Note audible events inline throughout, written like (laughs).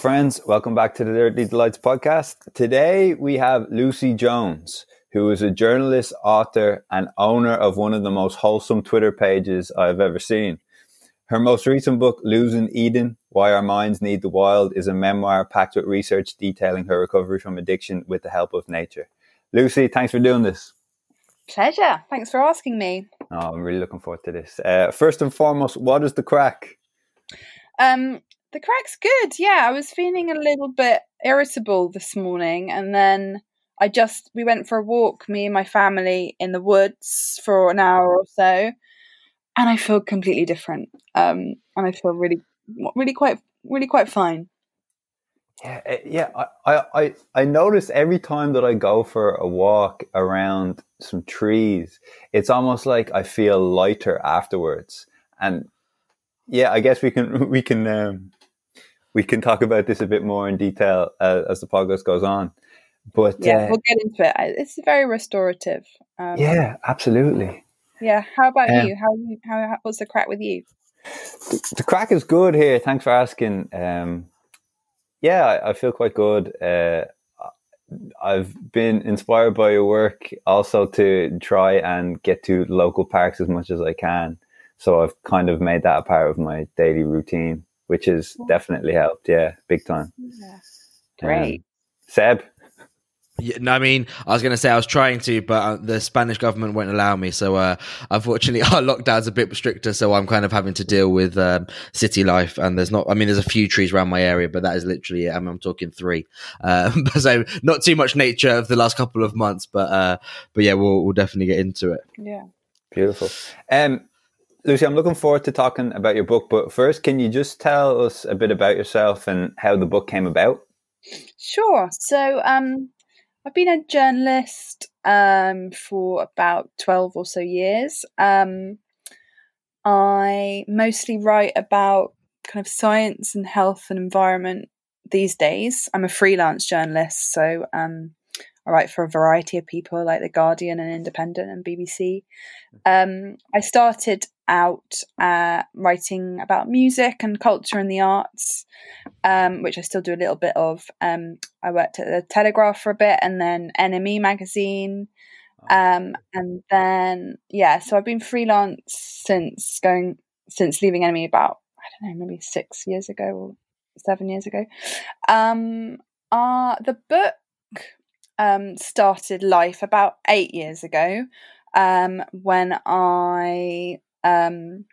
Friends. Welcome back to the Dirty Delights podcast. Today we have Lucy Jones, who is a journalist, author, and owner of one of the most wholesome Twitter pages I've ever seen. Her most recent book, Losing Eden Why Our Minds Need the Wild, is a memoir packed with research detailing her recovery from addiction with the help of nature. Lucy, thanks for doing this. Pleasure. Thanks for asking me. Oh, I'm really looking forward to this. Uh, first and foremost, what is the crack? Um, the crack's good. Yeah, I was feeling a little bit irritable this morning, and then I just we went for a walk, me and my family, in the woods for an hour or so, and I feel completely different. Um, and I feel really, really quite, really quite fine. Yeah, eh, yeah. I, I, I notice every time that I go for a walk around some trees, it's almost like I feel lighter afterwards. And yeah, I guess we can (laughs) we can um, we can talk about this a bit more in detail uh, as the podcast goes on. But yeah, uh, we'll get into it. It's very restorative. Um, yeah, absolutely. Yeah. How about um, you? How how what's the crack with you? The, the crack is good here. Thanks for asking. Um, yeah, I, I, feel quite good. Uh, I've been inspired by your work also to try and get to local parks as much as I can. So I've kind of made that a part of my daily routine, which has definitely helped. Yeah, big time. Yeah. Great. Um, Seb, yeah, no, I mean, I was going to say I was trying to, but uh, the Spanish government won't allow me. So, uh, unfortunately, (laughs) our lockdown's a bit stricter. So, I'm kind of having to deal with um, city life. And there's not, I mean, there's a few trees around my area, but that is literally it. I I'm talking three. (laughs) Um, so, not too much nature of the last couple of months, but uh, but yeah, we'll, we'll definitely get into it. Yeah. Beautiful. Um, Lucy, I'm looking forward to talking about your book. But first, can you just tell us a bit about yourself and how the book came about? Sure. So, um, I've been a journalist um, for about 12 or so years. Um, I mostly write about kind of science and health and environment these days. I'm a freelance journalist, so um, I write for a variety of people like The Guardian and Independent and BBC. Um, I started out uh, writing about music and culture and the arts, um, which I still do a little bit of. Um, I worked at the Telegraph for a bit and then NME magazine. Um, and then, yeah, so I've been freelance since going, since leaving NME about, I don't know, maybe six years ago or seven years ago. Um, uh, the book um, started life about eight years ago um, when I um,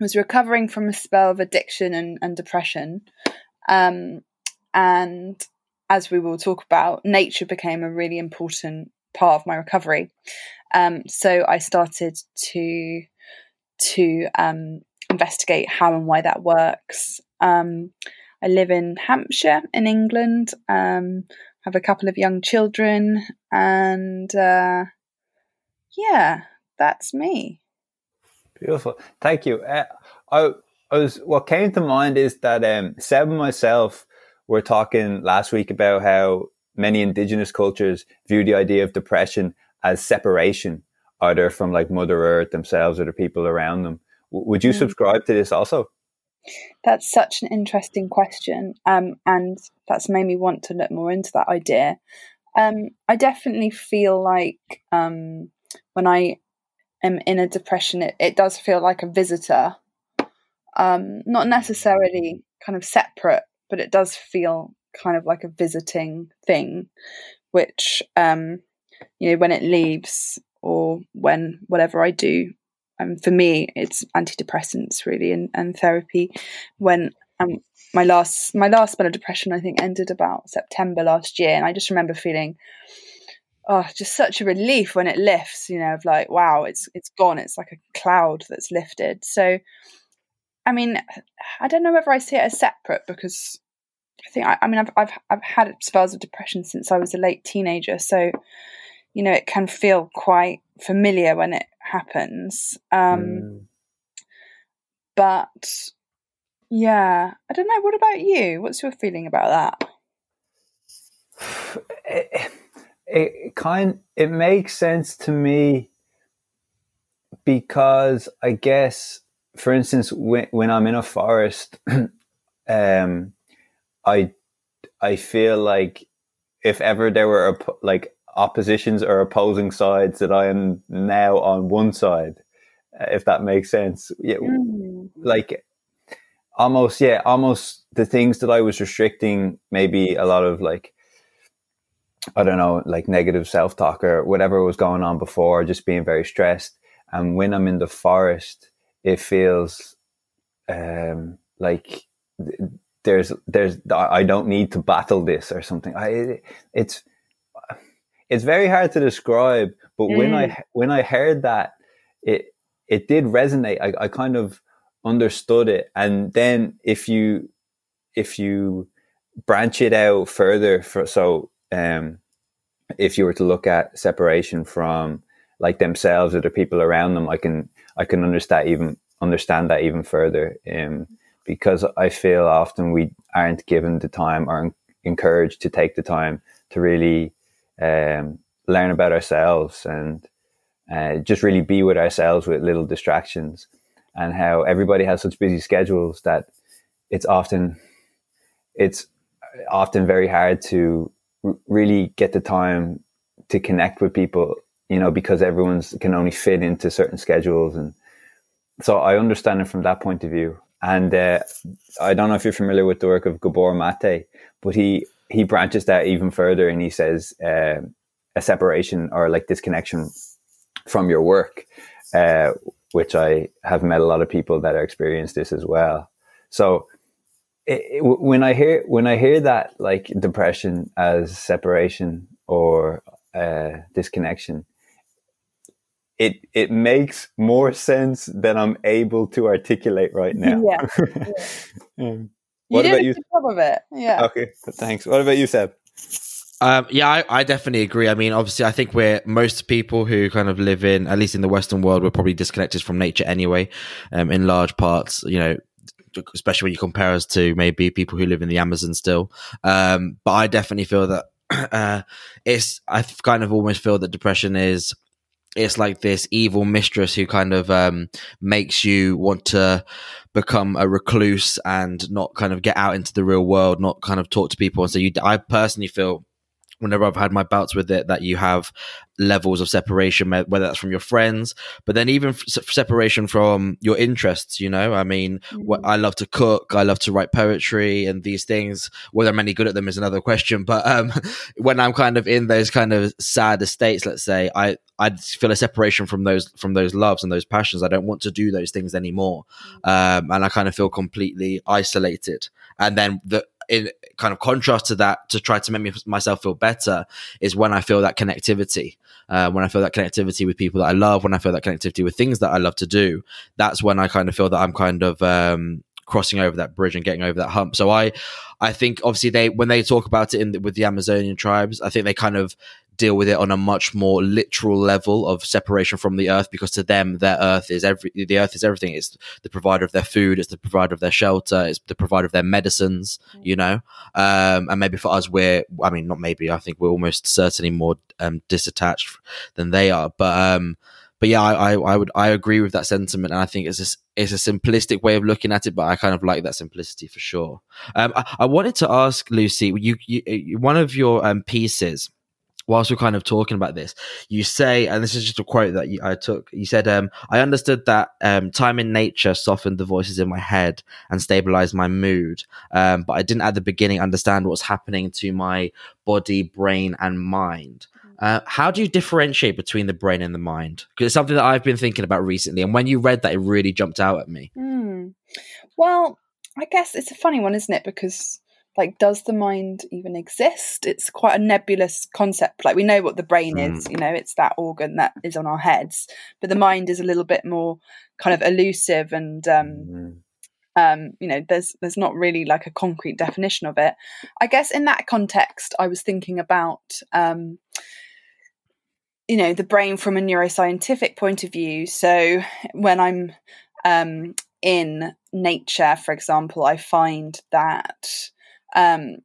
was recovering from a spell of addiction and, and depression. Um, and as we will talk about, nature became a really important part of my recovery. Um, so I started to to um, investigate how and why that works. Um, I live in Hampshire in England. Um, have a couple of young children, and uh, yeah, that's me. Beautiful. Thank you. Uh, I, I, was what came to mind is that um, Seb and myself were talking last week about how many indigenous cultures view the idea of depression as separation, either from like Mother Earth themselves or the people around them. W- would you mm. subscribe to this also? That's such an interesting question, um, and that's made me want to look more into that idea. Um, I definitely feel like um, when I am in a depression, it, it does feel like a visitor. Um, not necessarily kind of separate, but it does feel kind of like a visiting thing, which, um, you know, when it leaves or when whatever I do, um, for me, it's antidepressants really and, and therapy. When um, my last my last spell of depression, I think, ended about September last year, and I just remember feeling oh, just such a relief when it lifts, you know, of like, wow, it's it's gone. It's like a cloud that's lifted. So, I mean, I don't know whether I see it as separate because I think I, I mean I've I've I've had spells of depression since I was a late teenager. So, you know, it can feel quite familiar when it happens. Um, mm. But yeah, I don't know. What about you? What's your feeling about that? (sighs) it kind it makes sense to me because I guess, for instance, when when I'm in a forest, (clears throat) um, I I feel like if ever there were like oppositions or opposing sides, that I am now on one side, uh, if that makes sense. Yeah, mm. like almost yeah, almost the things that I was restricting, maybe a lot of like I don't know, like negative self talk or whatever was going on before, just being very stressed. And when I'm in the forest, it feels um, like there's there's I don't need to battle this or something. I it's it's very hard to describe, but mm. when I mm. when I heard that, it it did resonate. I, I kind of understood it, and then if you if you branch it out further, for so um, if you were to look at separation from like themselves or the people around them, I can I can understand even understand that even further. Um, because I feel often we aren't given the time or encouraged to take the time to really um, learn about ourselves and uh, just really be with ourselves with little distractions and how everybody has such busy schedules that it's often it's often very hard to really get the time to connect with people you know because everyone's can only fit into certain schedules and so I understand it from that point of view and uh, I don't know if you're familiar with the work of Gabor Mate, but he he branches that even further, and he says uh, a separation or like disconnection from your work, uh, which I have met a lot of people that are experienced this as well. So it, it, when I hear when I hear that like depression as separation or uh, disconnection, it it makes more sense than I'm able to articulate right now. Yeah. (laughs) yeah. um, what you about you? Of it. Yeah. Okay. Thanks. What about you, Seb? Um, yeah, I, I, definitely agree. I mean, obviously, I think we're most people who kind of live in, at least in the Western world, we're probably disconnected from nature anyway, um, in large parts. You know, especially when you compare us to maybe people who live in the Amazon still. Um, but I definitely feel that (clears throat) uh, it's. I kind of almost feel that depression is it's like this evil mistress who kind of um, makes you want to become a recluse and not kind of get out into the real world, not kind of talk to people. And so you, I personally feel whenever I've had my bouts with it, that you have levels of separation, whether that's from your friends, but then even separation from your interests. You know, I mean, mm-hmm. I love to cook, I love to write poetry, and these things. Whether I'm any good at them is another question. But um, (laughs) when I'm kind of in those kind of sad estates, let's say, I I feel a separation from those from those loves and those passions. I don't want to do those things anymore, mm-hmm. um, and I kind of feel completely isolated. And then the in kind of contrast to that, to try to make me, myself feel better, is when I feel that connectivity. Uh, when I feel that connectivity with people that I love, when I feel that connectivity with things that I love to do, that's when I kind of feel that I'm kind of um, crossing over that bridge and getting over that hump. So I, I think obviously they when they talk about it in the, with the Amazonian tribes, I think they kind of deal with it on a much more literal level of separation from the earth because to them their earth is every the earth is everything. It's the provider of their food it's the provider of their shelter it's the provider of their medicines you know? Um, and maybe for us we're i mean not maybe i think we're almost certainly more um, disattached than they are. But um but yeah, I, I, I would I agree with that sentiment, and I think it's a, it's a simplistic way of looking at it, but I kind of like that simplicity for sure. Um, I, I wanted to ask Lucy, you, you one of your um, pieces whilst we're kind of talking about this, you say, and this is just a quote that you, I took. You said, um, "I understood that um, time in nature softened the voices in my head and stabilized my mood, um, but I didn't at the beginning understand what's happening to my body, brain, and mind." Uh, how do you differentiate between the brain and the mind? Because it's something that I've been thinking about recently, and when you read that, it really jumped out at me. Mm. Well, I guess it's a funny one, isn't it? Because like does the mind even exist it's quite a nebulous concept like we know what the brain mm. is you know it's that organ that is on our heads but the mind is a little bit more kind of elusive and um, mm. um, you know there's there's not really like a concrete definition of it i guess in that context i was thinking about um, you know the brain from a neuroscientific point of view so when i'm um, in nature for example i find that um,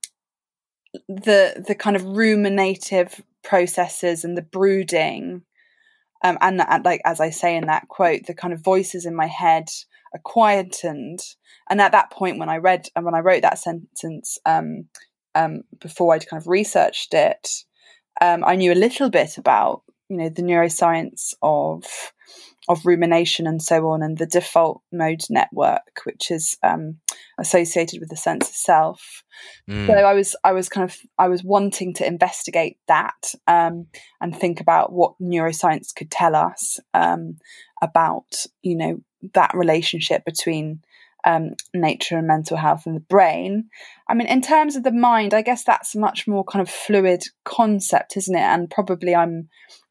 the the kind of ruminative processes and the brooding um, and, and like as I say in that quote, the kind of voices in my head are quietened. And at that point, when I read and when I wrote that sentence, um, um, before I'd kind of researched it, um, I knew a little bit about you know the neuroscience of of rumination and so on, and the default mode network, which is um, associated with the sense of self. Mm. So I was I was kind of I was wanting to investigate that um, and think about what neuroscience could tell us um, about you know that relationship between um, nature and mental health and the brain. I mean, in terms of the mind, I guess that's a much more kind of fluid concept, isn't it? And probably I'm,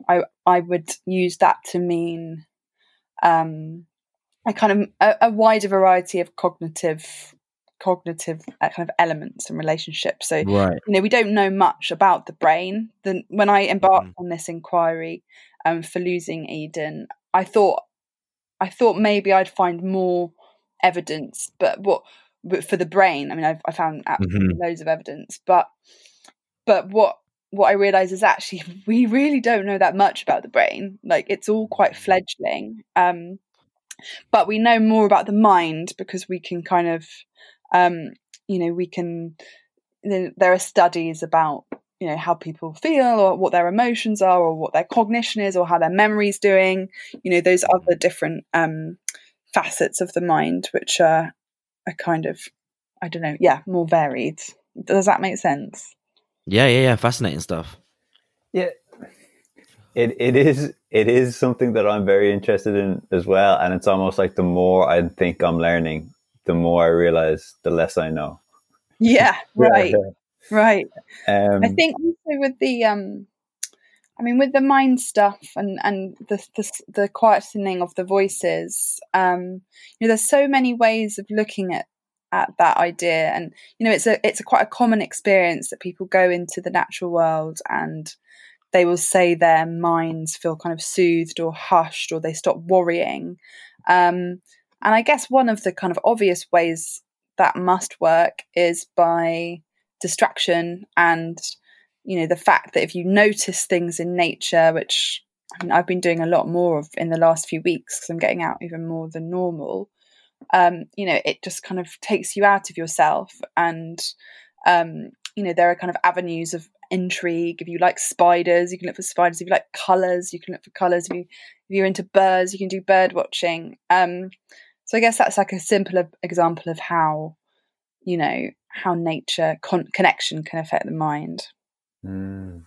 I, I would use that to mean um, a kind of a, a wider variety of cognitive cognitive uh, kind of elements and relationships. So, right. you know, we don't know much about the brain. Then, when I embarked mm. on this inquiry um, for losing Eden, I thought I thought maybe I'd find more evidence, but what but for the brain, I mean, I've, I found mm-hmm. loads of evidence, but but what what I realize is actually (laughs) we really don't know that much about the brain. Like it's all quite fledgling. Um, but we know more about the mind because we can kind of, um, you know, we can. There are studies about you know how people feel or what their emotions are or what their cognition is or how their memory's doing. You know those other different um, facets of the mind which are are kind of I don't know, yeah, more varied. Does that make sense? Yeah, yeah, yeah. Fascinating stuff. Yeah. It it is it is something that I'm very interested in as well. And it's almost like the more I think I'm learning, the more I realize the less I know. Yeah, (laughs) right. right. Um, I think also with the um I mean, with the mind stuff and and the the, the quietening of the voices, um, you know, there's so many ways of looking at at that idea, and you know, it's a it's a quite a common experience that people go into the natural world and they will say their minds feel kind of soothed or hushed or they stop worrying. Um, and I guess one of the kind of obvious ways that must work is by distraction and you know the fact that if you notice things in nature which I mean, I've been doing a lot more of in the last few weeks because I'm getting out even more than normal. Um, you know, it just kind of takes you out of yourself, and um, you know, there are kind of avenues of intrigue. If you like spiders, you can look for spiders. If you like colours, you can look for colours. If you if you're into birds, you can do bird watching. Um, so I guess that's like a simple example of how you know how nature con- connection can affect the mind. Mm.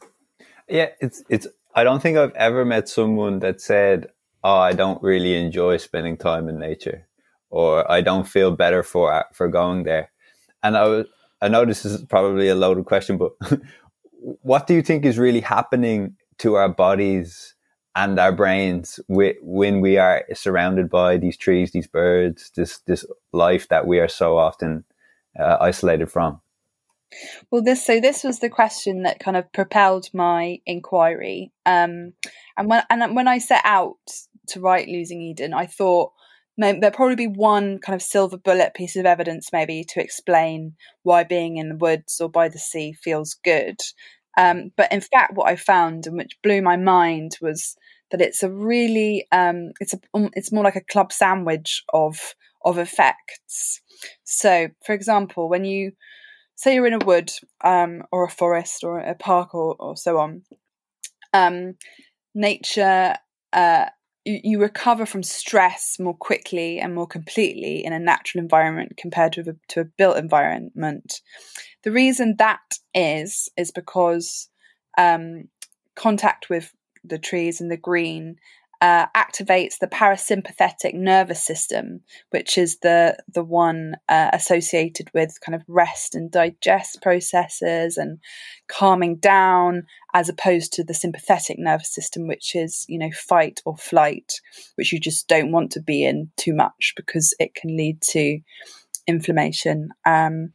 Yeah, it's it's. I don't think I've ever met someone that said, "Oh, I don't really enjoy spending time in nature," or "I don't feel better for for going there." And I was, I know this is probably a loaded question, but (laughs) what do you think is really happening to our bodies and our brains when we are surrounded by these trees, these birds, this this life that we are so often uh, isolated from? Well, this so this was the question that kind of propelled my inquiry. Um, and when and when I set out to write Losing Eden, I thought there'd probably be one kind of silver bullet piece of evidence, maybe to explain why being in the woods or by the sea feels good. Um, but in fact, what I found and which blew my mind was that it's a really um, it's a um, it's more like a club sandwich of of effects. So, for example, when you say you're in a wood um, or a forest or a park or, or so on, um, nature, uh, you, recover from stress more quickly and more completely in a natural environment compared to a, to a built environment. The reason that is, is because um, contact with the trees and the green uh, activates the parasympathetic nervous system, which is the the one uh, associated with kind of rest and digest processes and calming down, as opposed to the sympathetic nervous system, which is you know fight or flight, which you just don't want to be in too much because it can lead to inflammation. Um,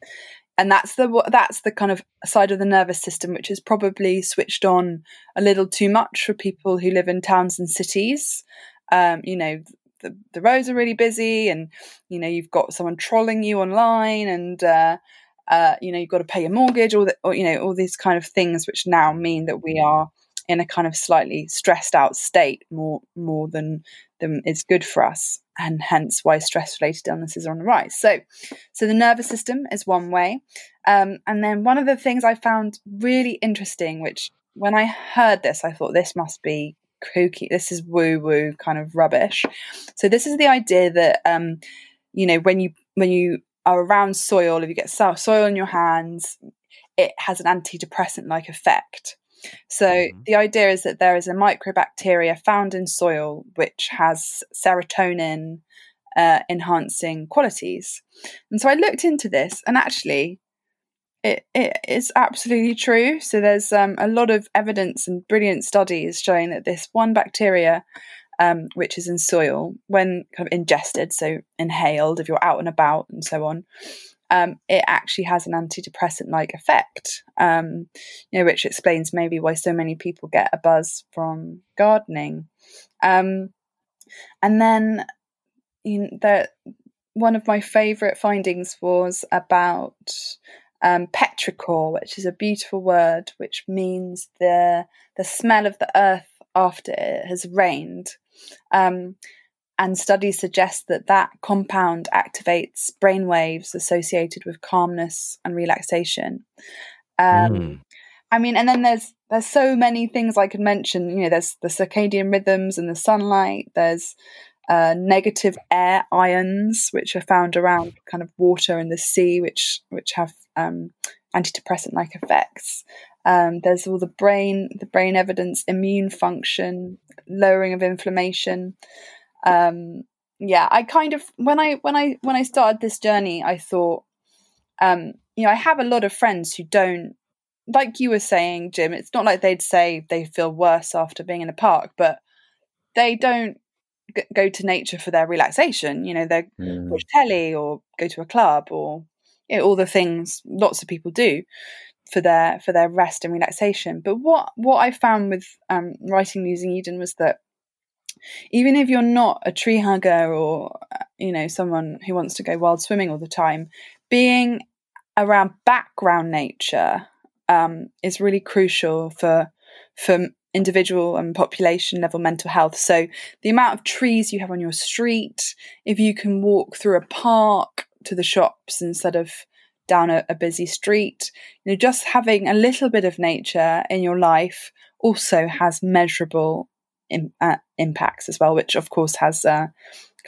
and that's the that's the kind of side of the nervous system which is probably switched on a little too much for people who live in towns and cities. Um, you know, the, the roads are really busy, and you know you've got someone trolling you online, and uh, uh, you know you've got to pay your mortgage, or, the, or you know all these kind of things, which now mean that we are in a kind of slightly stressed out state more more than than is good for us and hence why stress related illnesses are on the rise. So so the nervous system is one way. Um, and then one of the things i found really interesting which when i heard this i thought this must be kooky this is woo woo kind of rubbish. So this is the idea that um, you know when you when you are around soil if you get soil in your hands it has an antidepressant like effect so mm-hmm. the idea is that there is a microbacteria found in soil which has serotonin uh, enhancing qualities. And so I looked into this, and actually, it, it is absolutely true. So there's um, a lot of evidence and brilliant studies showing that this one bacteria, um, which is in soil, when kind of ingested, so inhaled, if you're out and about and so on, um, it actually has an antidepressant like effect, um, you know, which explains maybe why so many people get a buzz from gardening. Um, and then you know, the, one of my favourite findings was about um, petrichor, which is a beautiful word which means the the smell of the earth after it has rained. Um, and studies suggest that that compound activates brain waves associated with calmness and relaxation. Um, mm. I mean, and then there's there's so many things I could mention. You know, there's the circadian rhythms and the sunlight. There's uh, negative air ions, which are found around kind of water and the sea, which which have um, antidepressant like effects. Um, there's all the brain, the brain evidence, immune function, lowering of inflammation um, yeah, I kind of when I when I when I started this journey, I thought, um, you know, I have a lot of friends who don't like you were saying, Jim. It's not like they'd say they feel worse after being in a park, but they don't g- go to nature for their relaxation. You know, they mm. watch telly or go to a club or you know, all the things lots of people do for their for their rest and relaxation. But what what I found with um, writing Losing Eden was that even if you're not a tree hugger or you know someone who wants to go wild swimming all the time being around background nature um, is really crucial for for individual and population level mental health. So the amount of trees you have on your street if you can walk through a park to the shops instead of down a, a busy street you know just having a little bit of nature in your life also has measurable in, uh, impacts as well, which of course has uh,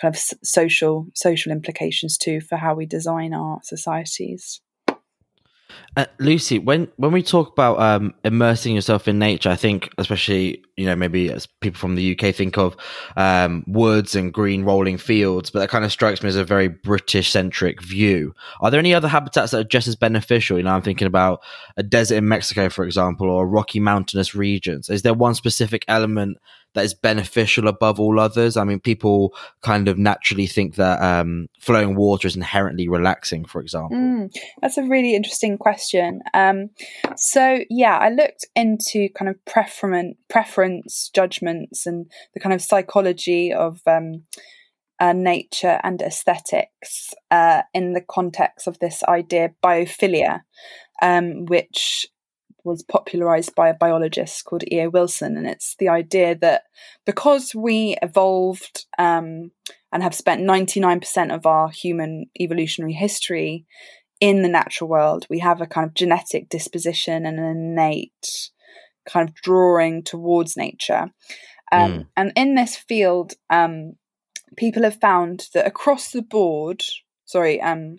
kind of social social implications too for how we design our societies. Uh, Lucy, when when we talk about um, immersing yourself in nature, I think especially you know maybe as people from the UK think of um, woods and green rolling fields, but that kind of strikes me as a very British centric view. Are there any other habitats that are just as beneficial? You know, I'm thinking about a desert in Mexico, for example, or rocky mountainous regions. Is there one specific element that is beneficial above all others? I mean, people kind of naturally think that um, flowing water is inherently relaxing, for example. Mm, that's a really interesting question. Um, so, yeah, I looked into kind of preference, preference judgments and the kind of psychology of um, uh, nature and aesthetics uh, in the context of this idea biophilia, um, which was popularized by a biologist called E.O. Wilson. And it's the idea that because we evolved um, and have spent 99% of our human evolutionary history in the natural world, we have a kind of genetic disposition and an innate kind of drawing towards nature. Um, mm. And in this field, um, people have found that across the board, sorry, um,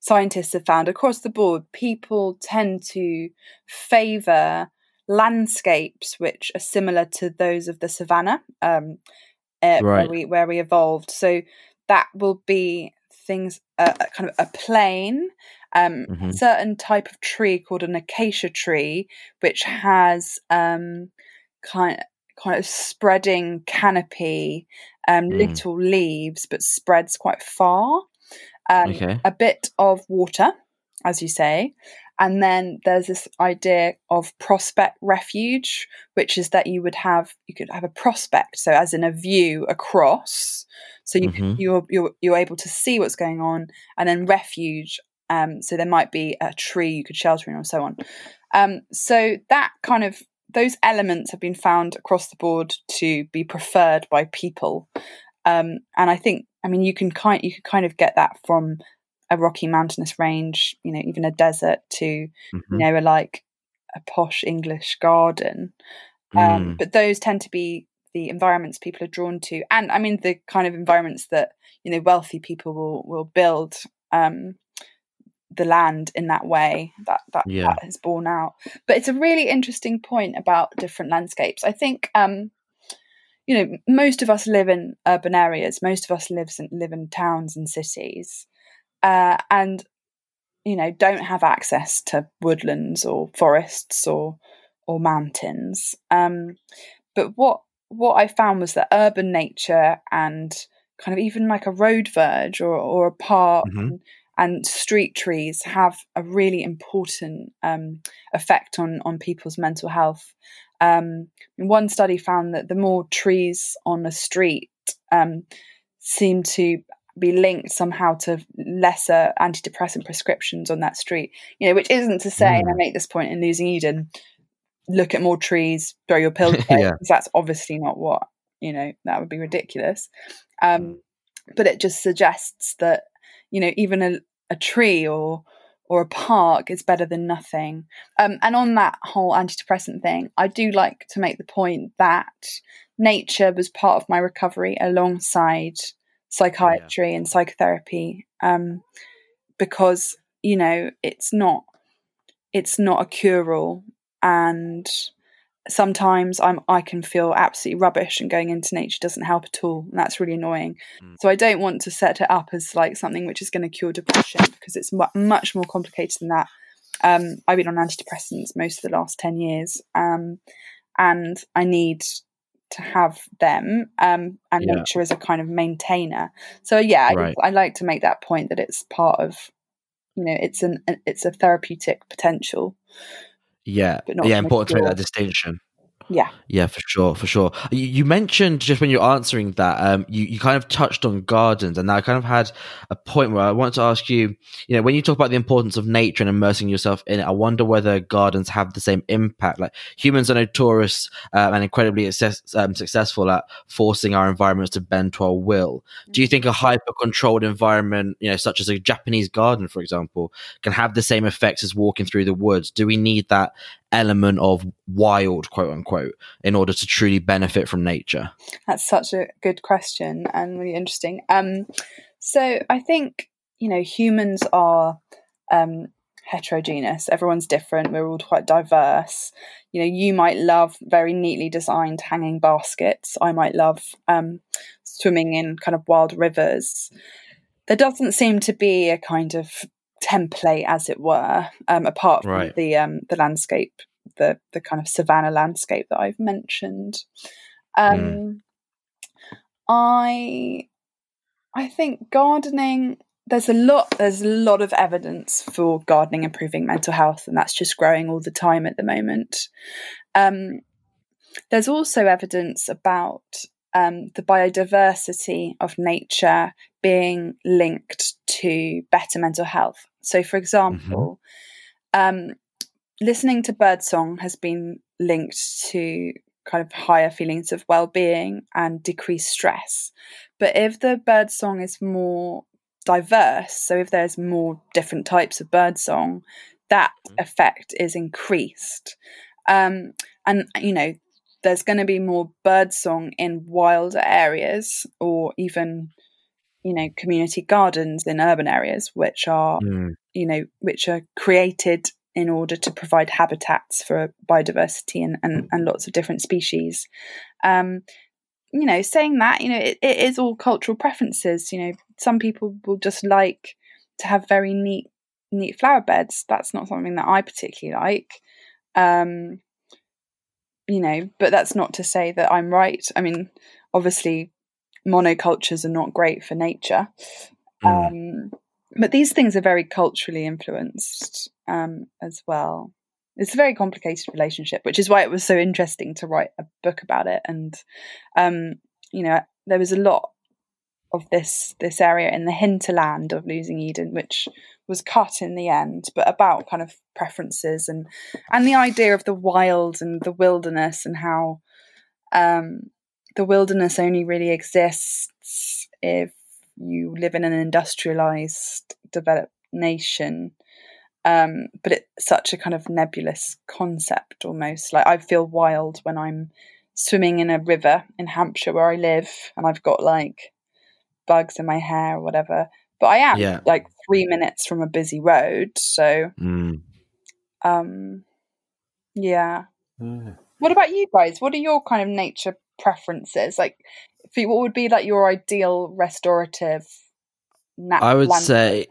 scientists have found across the board, people tend to favour landscapes which are similar to those of the savannah, um, uh, right. where we where we evolved. So that will be things uh, kind of a plain um, mm-hmm. certain type of tree called an acacia tree which has um, kind of, kind of spreading canopy um, mm. little leaves but spreads quite far um, okay. a bit of water, as you say. And then there's this idea of prospect refuge, which is that you would have you could have a prospect, so as in a view across, so you mm-hmm. you're, you're you're able to see what's going on, and then refuge. Um, so there might be a tree you could shelter in, or so on. Um, so that kind of those elements have been found across the board to be preferred by people, um, and I think I mean you can kind you can kind of get that from a rocky mountainous range, you know, even a desert to mm-hmm. you know a like a posh English garden. Um, mm. But those tend to be the environments people are drawn to, and I mean the kind of environments that you know wealthy people will will build um, the land in that way that that, yeah. that has borne out. But it's a really interesting point about different landscapes. I think um, you know most of us live in urban areas. Most of us live in, live in towns and cities, uh, and you know don't have access to woodlands or forests or or mountains. Um, but what what I found was that urban nature and kind of even like a road verge or, or a park mm-hmm. and, and, street trees have a really important um, effect on on people's mental health. Um, one study found that the more trees on a street um, seem to be linked somehow to lesser antidepressant prescriptions on that street. You know, which isn't to say, mm. and I mm. make this point in Losing Eden, look at more trees, throw your pills (laughs) away, yeah. because that's obviously not what you know. That would be ridiculous. Um, mm. but it just suggests that you know even a, a tree or or a park is better than nothing. Um, and on that whole antidepressant thing, I do like to make the point that nature was part of my recovery alongside psychiatry yeah. and psychotherapy um, because you know it's not it's not a cure all and sometimes I'm I can feel absolutely rubbish and going into nature doesn't help at all and that's really annoying. Mm. So I don't want to set it up as like something which is going to cure depression because it's mu- much more complicated than that. Um, I've been on antidepressants most of the last 10 years um, and I need to have them um, and yeah. nature as a kind of maintainer. So yeah, right. I, I like to make that point that it's part of you know it's an it's a therapeutic potential yeah, yeah, important to make that distinction. Yeah. Yeah, for sure, for sure. You, you, mentioned just when you're answering that, um, you, you kind of touched on gardens, and I kind of had a point where I want to ask you, you know, when you talk about the importance of nature and immersing yourself in it, I wonder whether gardens have the same impact. Like humans are notorious um, and incredibly um, successful at forcing our environments to bend to our will. Do you think a mm-hmm. hyper controlled environment, you know, such as a Japanese garden, for example, can have the same effects as walking through the woods? Do we need that element of wild, quote unquote, in order to truly benefit from nature? That's such a good question and really interesting. Um, so I think you know humans are um, heterogeneous. Everyone's different. We're all quite diverse. You know, you might love very neatly designed hanging baskets. I might love um, swimming in kind of wild rivers. There doesn't seem to be a kind of template, as it were, um, apart from right. the um, the landscape, the the kind of savannah landscape that I've mentioned. Um, mm. I I think gardening. There's a lot. There's a lot of evidence for gardening improving mental health, and that's just growing all the time at the moment. Um, there's also evidence about um, the biodiversity of nature being linked to better mental health. So, for example, mm-hmm. um, listening to birdsong has been linked to kind of higher feelings of well-being and decreased stress. But if the birdsong is more diverse, so if there's more different types of birdsong, that mm-hmm. effect is increased. Um, and you know, there's going to be more birdsong in wilder areas, or even you know community gardens in urban areas which are mm. you know which are created in order to provide habitats for biodiversity and, and, and lots of different species. Um, you know saying that you know it, it is all cultural preferences. You know some people will just like to have very neat neat flower beds. That's not something that i particularly like. Um, you know but that's not to say that i'm right. I mean obviously monocultures are not great for nature. Mm. Um, but these things are very culturally influenced um, as well. It's a very complicated relationship, which is why it was so interesting to write a book about it. And, um, you know, there was a lot of this this area in the hinterland of losing Eden, which was cut in the end, but about kind of preferences and and the idea of the wild and the wilderness and how um, the wilderness only really exists if you live in an industrialized, developed nation. Um, but it's such a kind of nebulous concept almost. Like I feel wild when I'm swimming in a river in Hampshire where I live and I've got like bugs in my hair or whatever. But I am yeah. like three minutes from a busy road. So, mm. um, yeah. Mm. What about you guys? What are your kind of nature preferences? Like, what would be like your ideal restorative? I would say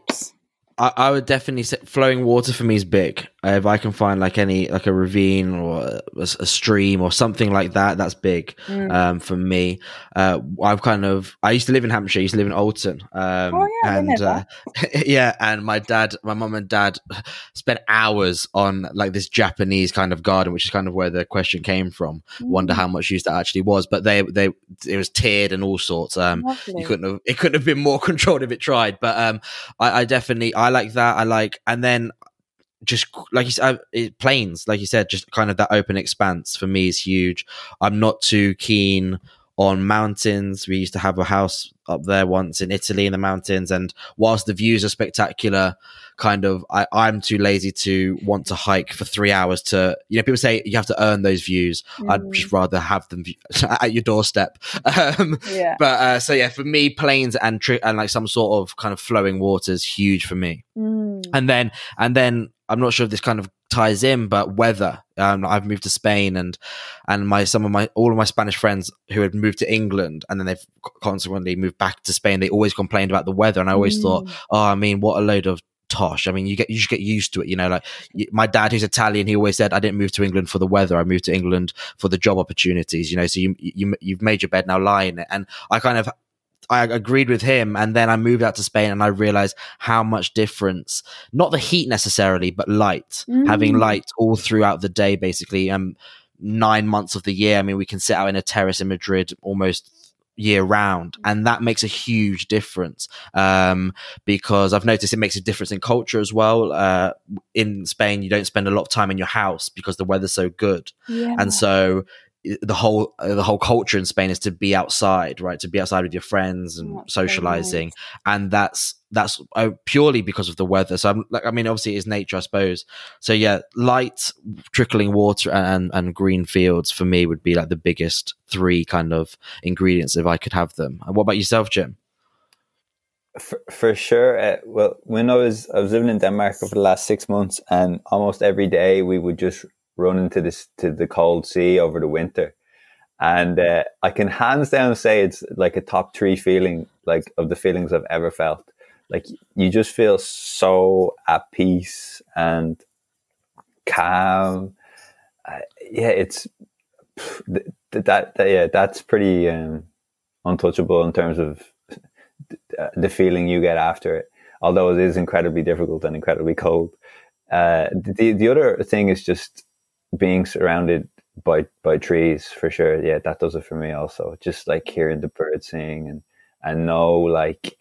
I, I, would definitely say flowing water for me is big. If I can find like any like a ravine or a, a stream or something like that, that's big mm. um, for me. Uh, I've kind of I used to live in Hampshire. I used to live in Alton. Um, oh yeah, and uh, (laughs) yeah, and my dad, my mum and dad (laughs) spent hours on like this Japanese kind of garden, which is kind of where the question came from. Mm. Wonder how much use that actually was, but they they it was tiered and all sorts. Um, you couldn't have it couldn't have been more (laughs) controlled if it tried. But um, I, I definitely I like that. I like, and then just like you said, plains, like you said, just kind of that open expanse for me is huge. I'm not too keen on mountains. We used to have a house up there once in Italy in the mountains, and whilst the views are spectacular, kind of I, I'm too lazy to want to hike for three hours to you know people say you have to earn those views. Mm. I'd just rather have them (laughs) at your doorstep. (laughs) Um, yeah. But uh, so yeah, for me, plains and tri- and like some sort of kind of flowing water is huge for me. Mm. And then and then I'm not sure if this kind of ties in, but weather. Um, I've moved to Spain, and and my some of my all of my Spanish friends who had moved to England, and then they've consequently moved back to Spain. They always complained about the weather, and I always mm. thought, oh, I mean, what a load of tosh. I mean, you get you just get used to it. You know, like my dad, who's Italian, he always said, "I didn't move to England for the weather. I moved to England for the job opportunities." You know, so you you you've made your bed now, lie in it. And I kind of I agreed with him, and then I moved out to Spain, and I realized how much difference, not the heat necessarily, but light, mm. having light all throughout the day, basically. Um, nine months of the year. I mean, we can sit out in a terrace in Madrid almost year round and that makes a huge difference um, because i've noticed it makes a difference in culture as well uh, in spain you don't spend a lot of time in your house because the weather's so good yeah. and so the whole uh, the whole culture in Spain is to be outside, right? To be outside with your friends and that's socializing, nice. and that's that's uh, purely because of the weather. So I'm like, I mean, obviously it's nature, I suppose. So yeah, light, trickling water, and and green fields for me would be like the biggest three kind of ingredients if I could have them. And what about yourself, Jim? For, for sure. Uh, well, when I was I was living in Denmark over the last six months, and almost every day we would just run into this to the cold sea over the winter. And uh, I can hands down say it's like a top three feeling, like of the feelings I've ever felt. Like you just feel so at peace and calm. Uh, yeah, it's that, that, that, yeah, that's pretty um, untouchable in terms of the feeling you get after it. Although it is incredibly difficult and incredibly cold. Uh, the the other thing is just being surrounded by by trees for sure. Yeah, that does it for me also. Just like hearing the birds sing and and no like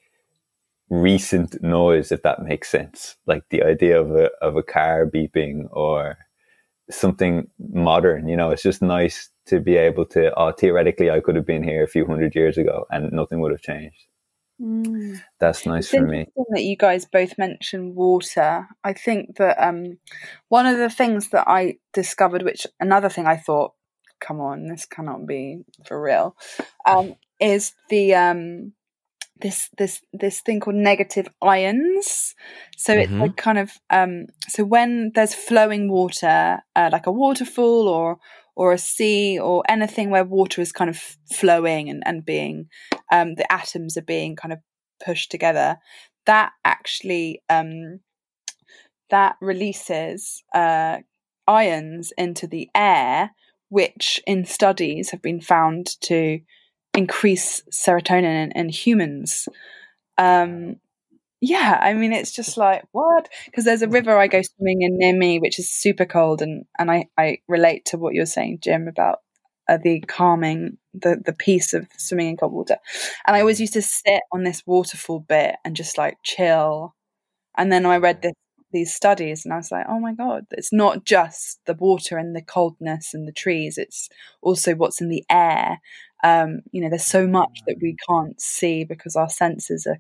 recent noise, if that makes sense. Like the idea of a of a car beeping or something modern. You know, it's just nice to be able to. Oh, theoretically, I could have been here a few hundred years ago, and nothing would have changed. Mm. That's nice it's for me. That you guys both mentioned water. I think that um, one of the things that I discovered, which another thing I thought, come on, this cannot be for real, um, (laughs) is the um, this this this thing called negative ions. So mm-hmm. it's like kind of um, so when there's flowing water, uh, like a waterfall or or a sea or anything where water is kind of flowing and, and being um, the atoms are being kind of pushed together. That actually um, that releases uh, ions into the air which in studies have been found to increase serotonin in, in humans. Um, yeah, I mean, it's just like what? Because there's a river I go swimming in near me, which is super cold, and and I I relate to what you're saying, Jim, about uh, the calming, the the peace of swimming in cold water. And I always used to sit on this waterfall bit and just like chill. And then I read this these studies and I was like, oh my God, it's not just the water and the coldness and the trees, it's also what's in the air. Um, you know, there's so much that we can't see because our senses are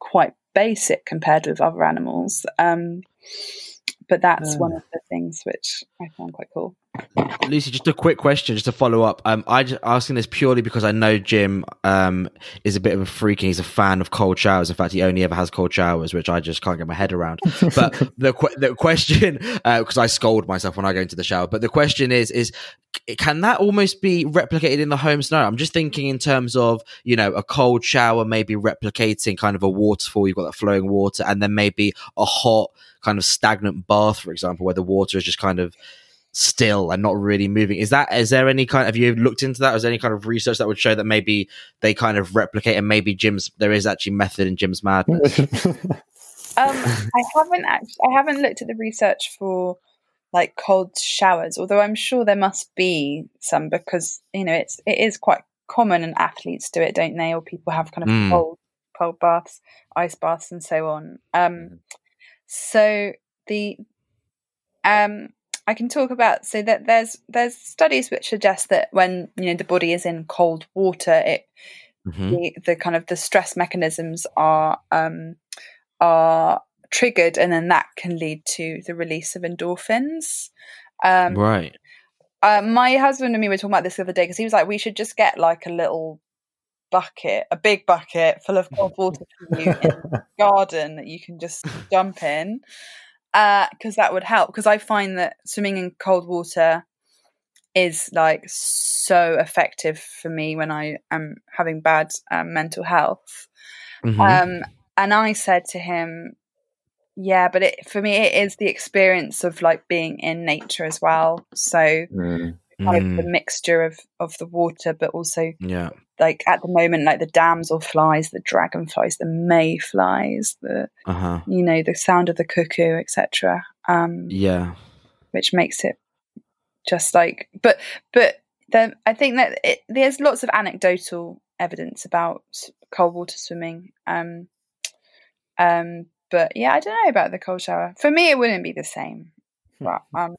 quite basic compared with other animals. Um, but that's one of the things which I found quite cool. Lucy, just a quick question, just to follow up. Um, I just asking this purely because I know Jim um is a bit of a freak and he's a fan of cold showers. In fact, he only ever has cold showers, which I just can't get my head around. (laughs) But the the question, because uh, I scold myself when I go into the shower. But the question is, is can that almost be replicated in the home scenario? I'm just thinking in terms of you know a cold shower maybe replicating kind of a waterfall. You've got that flowing water, and then maybe a hot kind of stagnant bath, for example, where the water is just kind of still and not really moving. Is that is there any kind have you looked into that? Is there any kind of research that would show that maybe they kind of replicate and maybe Jim's there is actually method in Jim's madness? (laughs) um, I haven't actually I haven't looked at the research for like cold showers, although I'm sure there must be some because you know it's it is quite common and athletes do it, don't they? Or people have kind of mm. cold cold baths, ice baths, and so on. Um, mm. so the um I can talk about so that there's there's studies which suggest that when you know the body is in cold water, it mm-hmm. the, the kind of the stress mechanisms are um, are triggered, and then that can lead to the release of endorphins. Um, right. Uh, my husband and me were talking about this the other day because he was like, we should just get like a little bucket, a big bucket full of cold water (laughs) for you in the garden that you can just jump in because uh, that would help. Because I find that swimming in cold water is like so effective for me when I am having bad um, mental health. Mm-hmm. Um, and I said to him, "Yeah, but it, for me, it is the experience of like being in nature as well. So." Mm. Kind of the mm. mixture of of the water, but also yeah, like at the moment, like the damsel flies, the dragonflies, the mayflies, the uh-huh. you know the sound of the cuckoo, etc. Um, yeah, which makes it just like, but but then I think that it, there's lots of anecdotal evidence about cold water swimming. Um, um, but yeah, I don't know about the cold shower. For me, it wouldn't be the same. But um,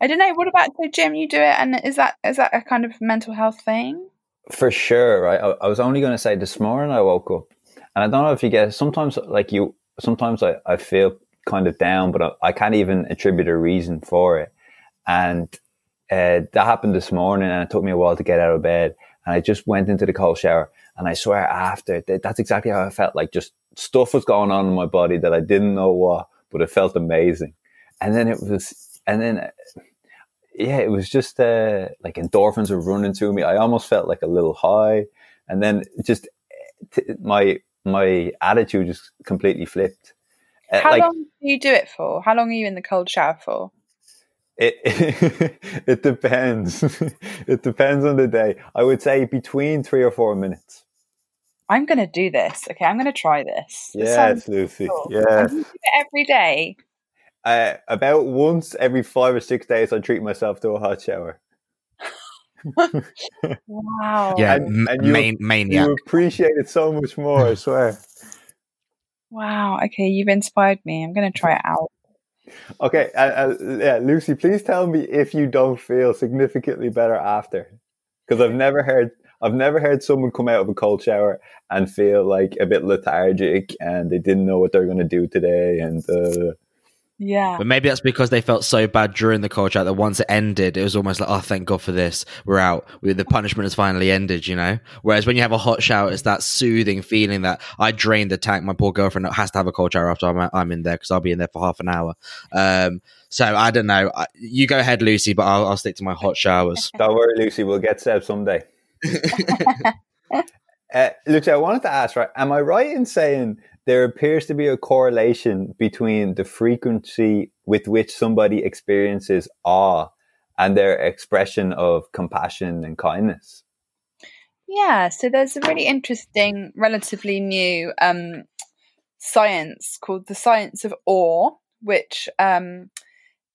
I don't know. What about so Jim? You do it, and is that is that a kind of mental health thing? For sure, right? I, I was only going to say this morning I woke up, and I don't know if you get sometimes like you. Sometimes I, I feel kind of down, but I, I can't even attribute a reason for it. And uh, that happened this morning, and it took me a while to get out of bed. And I just went into the cold shower, and I swear after that's exactly how I felt. Like just stuff was going on in my body that I didn't know what, but it felt amazing. And then it was, and then yeah, it was just uh, like endorphins were running through me. I almost felt like a little high, and then just t- my my attitude just completely flipped. Uh, How like, long do you do it for? How long are you in the cold shower for? It (laughs) it depends. (laughs) it depends on the day. I would say between three or four minutes. I'm going to do this. Okay, I'm going to try this. Yes, Lucy. Cool. Yeah. Every day. Uh, about once every five or six days, I treat myself to a hot shower. (laughs) wow. Yeah, and, and you, maniac. You appreciate it so much more, I swear. Wow. Okay, you've inspired me. I'm going to try it out. Okay, uh, uh, yeah, Lucy, please tell me if you don't feel significantly better after, because I've never heard I've never heard someone come out of a cold shower and feel like a bit lethargic and they didn't know what they're going to do today and uh, yeah. But maybe that's because they felt so bad during the cold shower that once it ended, it was almost like, oh, thank God for this. We're out. The punishment has finally ended, you know? Whereas when you have a hot shower, it's that soothing feeling that I drained the tank. My poor girlfriend has to have a cold shower after I'm, I'm in there because I'll be in there for half an hour. Um, so I don't know. You go ahead, Lucy, but I'll, I'll stick to my hot showers. (laughs) don't worry, Lucy. We'll get Seb someday. (laughs) uh, Lucy, I wanted to ask, right? Am I right in saying there appears to be a correlation between the frequency with which somebody experiences awe and their expression of compassion and kindness. Yeah, so there's a really interesting, relatively new um, science called the science of awe, which um,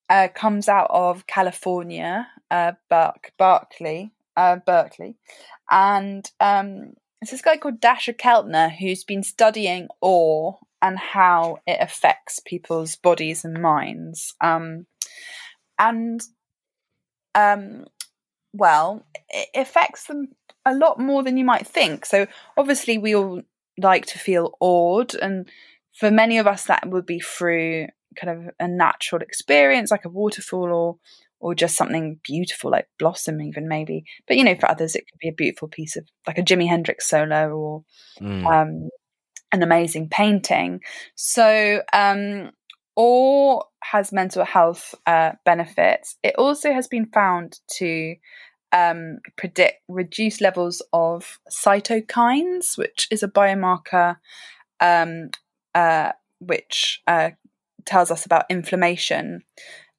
uh, comes out of California, uh, Berkeley, uh, Berkeley, and um, it's this guy called Dacher Keltner who's been studying awe and how it affects people's bodies and minds. Um, and um, well, it affects them a lot more than you might think. So obviously, we all like to feel awed, and for many of us, that would be through kind of a natural experience, like a waterfall, or or just something beautiful, like blossom, even maybe. But you know, for others, it could be a beautiful piece of like a Jimi Hendrix solo, awe mm. um, an amazing painting. So, um, or has mental health uh, benefits. It also has been found to um, predict reduced levels of cytokines, which is a biomarker um, uh, which uh, tells us about inflammation.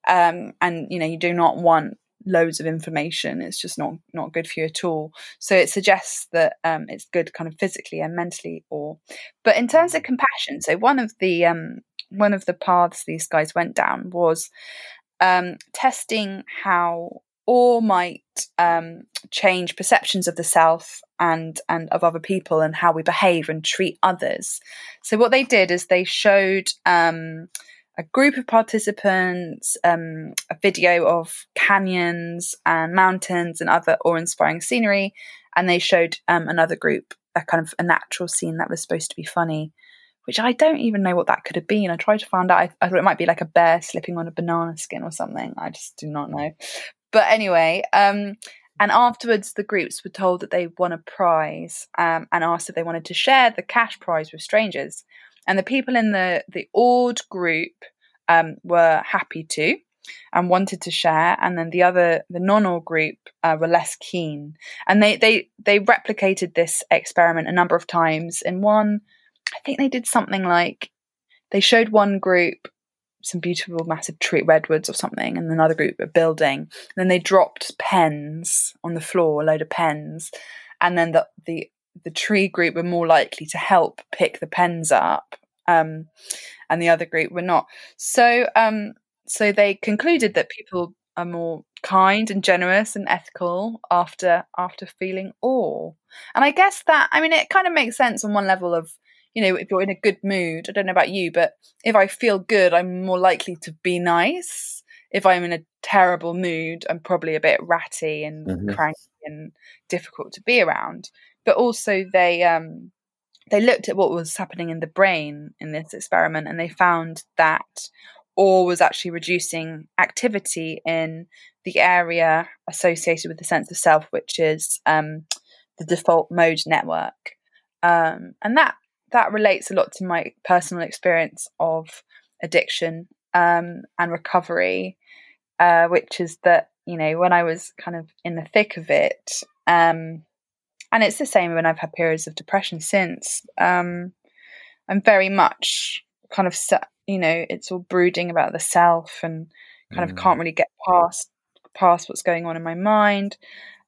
Um, and you know, you do not want loads of information. It's just not not good for you at all. So it suggests that um, it's good, kind of physically and mentally. Or, but in terms of compassion, so one of the um, one of the paths these guys went down was um, testing how awe might um, change perceptions of the self and and of other people and how we behave and treat others. So what they did is they showed um, a group of participants um, a video of canyons and mountains and other awe-inspiring scenery, and they showed um, another group a kind of a natural scene that was supposed to be funny which I don't even know what that could have been. I tried to find out. I, I, thought it might be like a bear slipping on a banana skin or something. I just do not know. But anyway, um, and afterwards, the groups were told that they won a prize um, and asked if they wanted to share the cash prize with strangers. And the people in the the awed group um, were happy to and wanted to share, and then the other, the non-awe group, uh, were less keen. And they they they replicated this experiment a number of times. In one, I think they did something like they showed one group some beautiful massive tree redwoods or something and another group a building and then they dropped pens on the floor a load of pens and then the the the tree group were more likely to help pick the pens up um, and the other group were not so um, so they concluded that people are more kind and generous and ethical after after feeling awe and i guess that i mean it kind of makes sense on one level of you know, if you're in a good mood, I don't know about you, but if I feel good, I'm more likely to be nice. If I'm in a terrible mood, I'm probably a bit ratty and mm-hmm. cranky and difficult to be around. But also, they um, they looked at what was happening in the brain in this experiment, and they found that awe was actually reducing activity in the area associated with the sense of self, which is um, the default mode network. Um, and that that relates a lot to my personal experience of addiction um, and recovery, uh, which is that you know when I was kind of in the thick of it, um, and it's the same when I've had periods of depression since. Um, I'm very much kind of you know it's all brooding about the self and kind mm. of can't really get past past what's going on in my mind.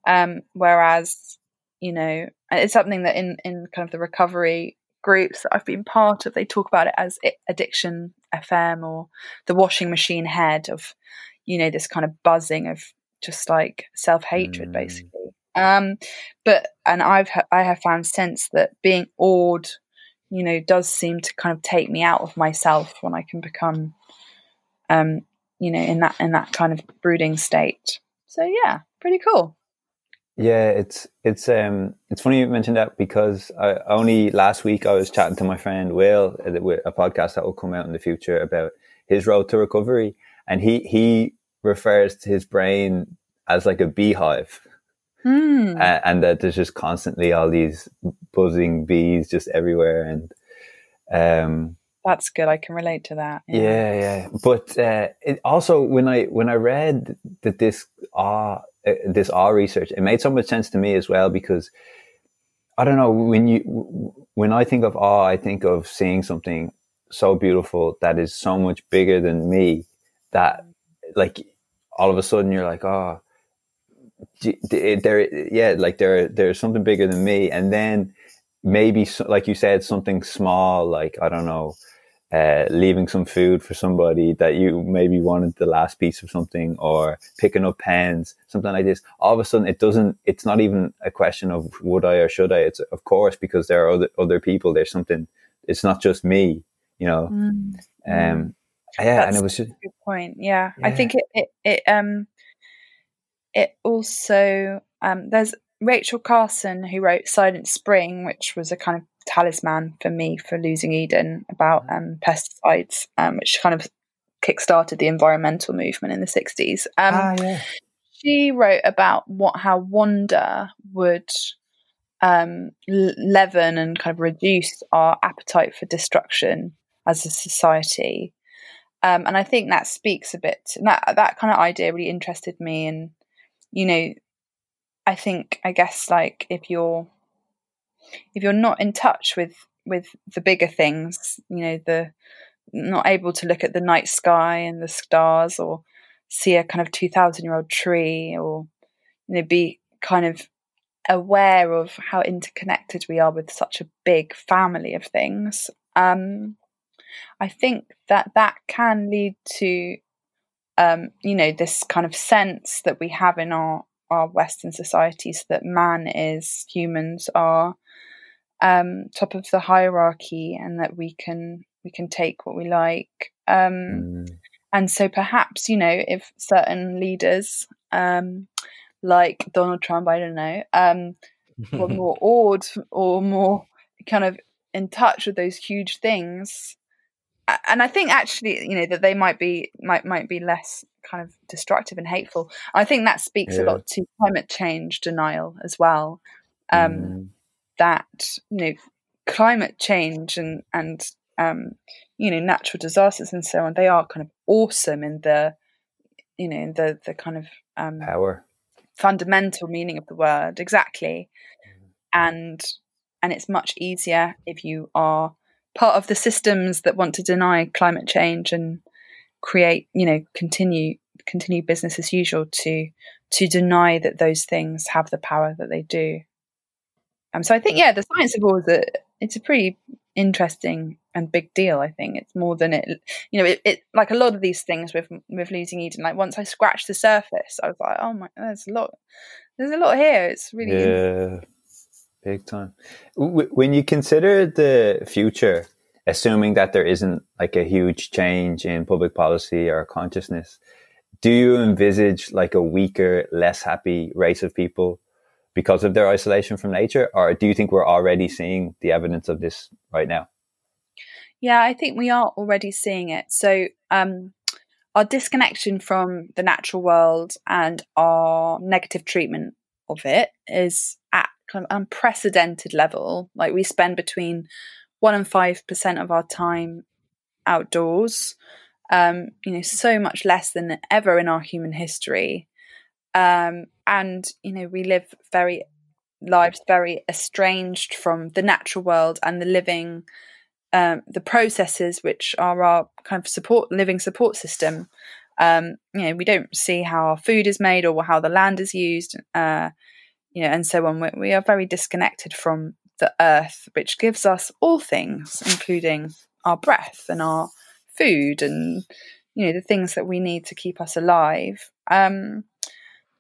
Um, whereas you know it's something that in in kind of the recovery groups that I've been part of, they talk about it as addiction FM or the washing machine head of, you know, this kind of buzzing of just like self hatred, mm. basically. Um, but and I've I have found since that being awed, you know, does seem to kind of take me out of myself when I can become, um, you know, in that in that kind of brooding state. So yeah, pretty cool. Yeah, it's it's um it's funny you mentioned that because I, only last week I was chatting to my friend Will uh, a podcast that will come out in the future about his road to recovery, and he he refers to his brain as like a beehive, mm. and, and, that there's just constantly all these buzzing bees just everywhere, and um that's good. I can relate to that. Yeah, yeah. yeah. But uh, it also when I when I read that this ah uh, this awe research, it made so much sense to me as well because I don't know when you when I think of awe, I think of seeing something so beautiful that is so much bigger than me that like all of a sudden you're like oh there yeah like there there's something bigger than me and then maybe like you said something small like I don't know uh, leaving some food for somebody that you maybe wanted the last piece of something or picking up pens, something like this. All of a sudden, it doesn't, it's not even a question of would I or should I. It's of course, because there are other, other people. There's something, it's not just me, you know. Mm. Um, yeah. That's and it was just, good point. Yeah. yeah. I think it, it, it, um, it also, um, there's Rachel Carson who wrote Silent Spring, which was a kind of talisman for me for losing Eden about um, pesticides, um, which kind of kickstarted the environmental movement in the 60s. Um, ah, yeah. She wrote about what how wonder would um, leaven and kind of reduce our appetite for destruction as a society. Um, and I think that speaks a bit. That that kind of idea really interested me, and you know, I think I guess like if you're if you're not in touch with with the bigger things, you know, the not able to look at the night sky and the stars or see a kind of 2000 year old tree or you know be kind of aware of how interconnected we are with such a big family of things um, i think that that can lead to um, you know this kind of sense that we have in our our western societies that man is humans are um, top of the hierarchy and that we can we can take what we like. Um, mm. And so perhaps you know if certain leaders um, like Donald Trump, I don't know, um, were (laughs) more awed or more kind of in touch with those huge things. And I think actually, you know, that they might be might might be less kind of destructive and hateful. I think that speaks yeah. a lot to climate change denial as well. Um, mm that you know climate change and and um, you know natural disasters and so on they are kind of awesome in the you know in the the kind of um, power fundamental meaning of the word exactly mm-hmm. and and it's much easier if you are part of the systems that want to deny climate change and create you know continue continue business as usual to to deny that those things have the power that they do um, so I think, yeah, the science of war is a it's a pretty interesting and big deal. I think it's more than it, you know, it, it like a lot of these things with with losing Eden. Like once I scratched the surface, I was like, oh my, there's a lot, there's a lot here. It's really yeah, big time. When you consider the future, assuming that there isn't like a huge change in public policy or consciousness, do you envisage like a weaker, less happy race of people? because of their isolation from nature, or do you think we're already seeing the evidence of this right now? Yeah, I think we are already seeing it. So, um, our disconnection from the natural world and our negative treatment of it is kind of unprecedented level. Like we spend between one and five percent of our time outdoors. Um, you know, so much less than ever in our human history. Um, and you know we live very lives very estranged from the natural world and the living um, the processes which are our kind of support living support system um, you know we don't see how our food is made or how the land is used uh, you know and so on we, are very disconnected from the earth which gives us all things including our breath and our food and you know the things that we need to keep us alive. Um,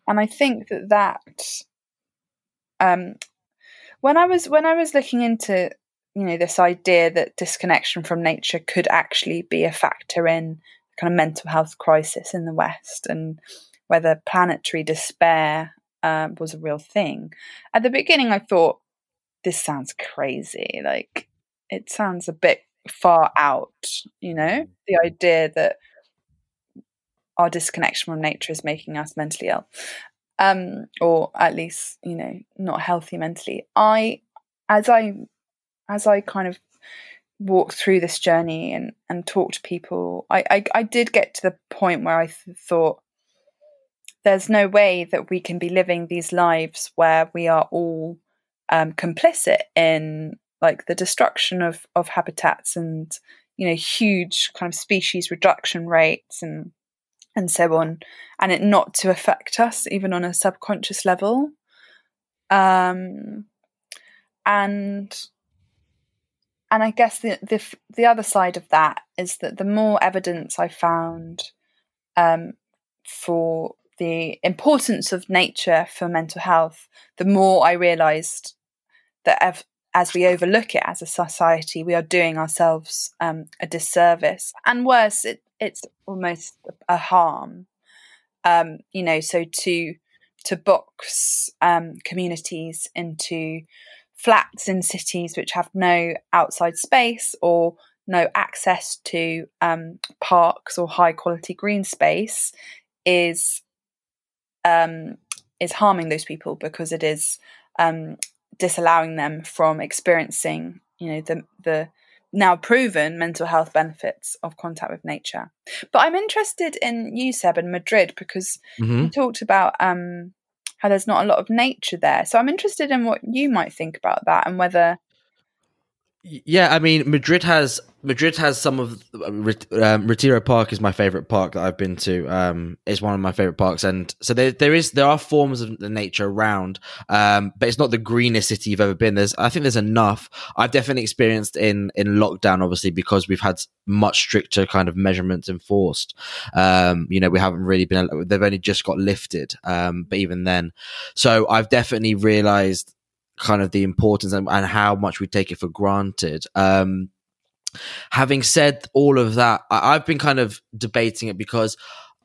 and I think that that um, when I was when I was looking into you know this idea that disconnection from nature could actually be a factor in kind of mental health crisis in the West and whether planetary despair uh, was a real thing. At the beginning, I thought this sounds crazy. Like it sounds a bit far out. You know, the idea that our disconnection from nature is making us mentally ill, um, or at least you know not healthy mentally. I, as I, as I kind of walked through this journey and and talked to people, I I, I did get to the point where I th- thought there's no way that we can be living these lives where we are all um, complicit in like the destruction of of habitats and you know huge kind of species reduction rates and and so on, and it not to affect us even on a subconscious level. Um, and and I guess the, the the other side of that is that the more evidence I found um, for the importance of nature for mental health, the more I realised that as we overlook it as a society, we are doing ourselves um, a disservice, and worse, it, it's almost a harm. Um, you know, so to to box um, communities into flats in cities which have no outside space or no access to um, parks or high quality green space is um, is harming those people because it is um, disallowing them from experiencing you know the the now proven mental health benefits of contact with nature. But I'm interested in you, Seb, and Madrid because mm-hmm. you talked about um, how there's not a lot of nature there. So I'm interested in what you might think about that and whether. Yeah, I mean, Madrid has Madrid has some of um, Retiro Park is my favorite park that I've been to. Um, it's one of my favorite parks, and so there there is there are forms of the nature around, um, but it's not the greenest city you've ever been. There's I think there's enough. I've definitely experienced in in lockdown, obviously because we've had much stricter kind of measurements enforced. Um, you know, we haven't really been. They've only just got lifted, um, but even then, so I've definitely realised kind of the importance and, and, how much we take it for granted. Um, having said all of that, I, have been kind of debating it because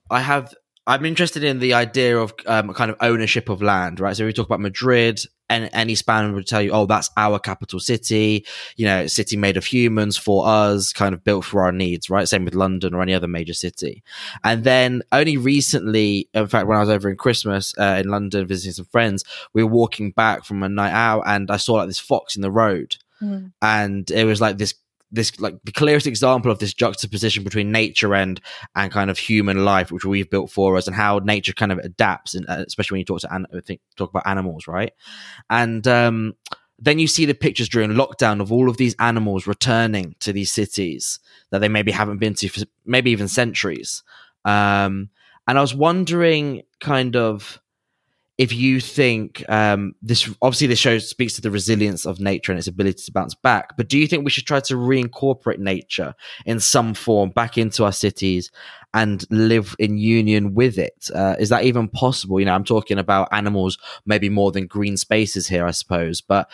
I have. I'm interested in the idea of um, kind of ownership of land, right? So we talk about Madrid, and any Spaniard would tell you, "Oh, that's our capital city. You know, city made of humans for us, kind of built for our needs." Right? Same with London or any other major city. And then only recently, in fact, when I was over in Christmas uh, in London visiting some friends, we were walking back from a night out, and I saw like this fox in the road, mm. and it was like this this like the clearest example of this juxtaposition between nature and and kind of human life which we've built for us and how nature kind of adapts and uh, especially when you talk to an- think talk about animals right? And um then you see the pictures during lockdown of all of these animals returning to these cities that they maybe haven't been to for maybe even centuries. Um and i was wondering kind of if you think um, this obviously this show speaks to the resilience of nature and its ability to bounce back but do you think we should try to reincorporate nature in some form back into our cities and live in union with it? Uh, is that even possible you know i'm talking about animals maybe more than green spaces here i suppose but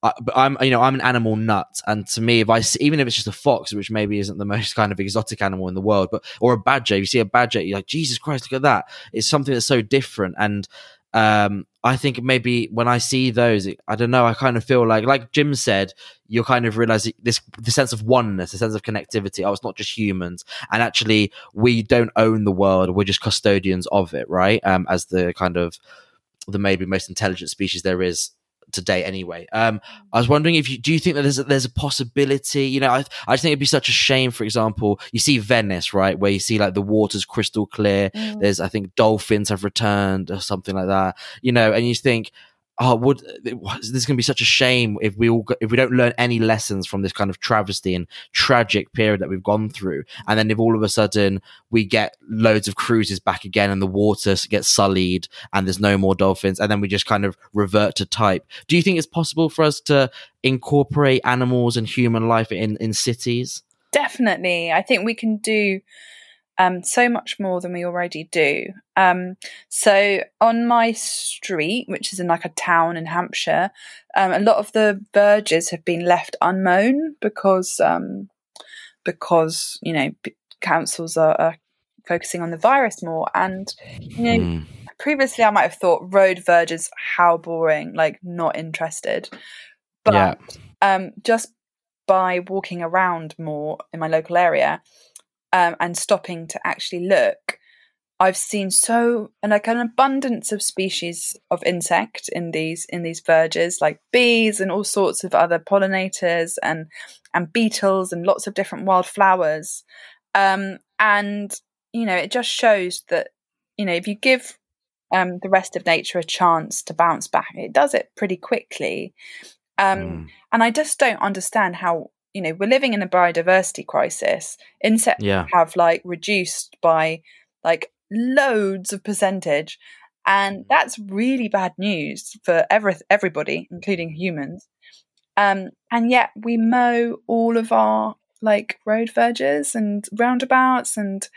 I, but I'm, you know, I'm an animal nut, and to me, if I see, even if it's just a fox, which maybe isn't the (laughs) most kind of exotic animal in the world, but or a badger, if you see a badger, you're like, Jesus Christ, look at that! It's something that's so different, and um, I think maybe when I see those, I don't know. I kind of feel like, like Jim said, you're kind of realizing this the sense of oneness, the sense of connectivity. Oh, it's not just humans, and actually, we don't own the world. We're just custodians of it, right? Um, as the kind of the maybe most intelligent species there is today anyway. Um, I was wondering if you do you think that there's a, there's a possibility? You know, I I just think it'd be such a shame. For example, you see Venice, right, where you see like the water's crystal clear. Mm. There's I think dolphins have returned or something like that. You know, and you think oh, would this is going to be such a shame if we all if we don't learn any lessons from this kind of travesty and tragic period that we've gone through, and then if all of a sudden we get loads of cruises back again and the water gets sullied and there's no more dolphins, and then we just kind of revert to type. Do you think it's possible for us to incorporate animals and human life in in cities? Definitely, I think we can do um, so much more than we already do. Um, so on my street, which is in like a town in Hampshire, um, a lot of the verges have been left unmown because um, because you know councils are, are, focusing on the virus more, and you know. Mm. Previously, I might have thought road verges, how boring, like not interested. But yeah. um, just by walking around more in my local area, um, and stopping to actually look, I've seen so and like an abundance of species of insect in these in these verges, like bees and all sorts of other pollinators and and beetles and lots of different wildflowers. Um, and you know, it just shows that you know if you give um, the rest of nature a chance to bounce back, it does it pretty quickly. Um, mm. And I just don't understand how you know we're living in a biodiversity crisis insects yeah. have like reduced by like loads of percentage and that's really bad news for every, everybody including humans Um, and yet we mow all of our like road verges and roundabouts and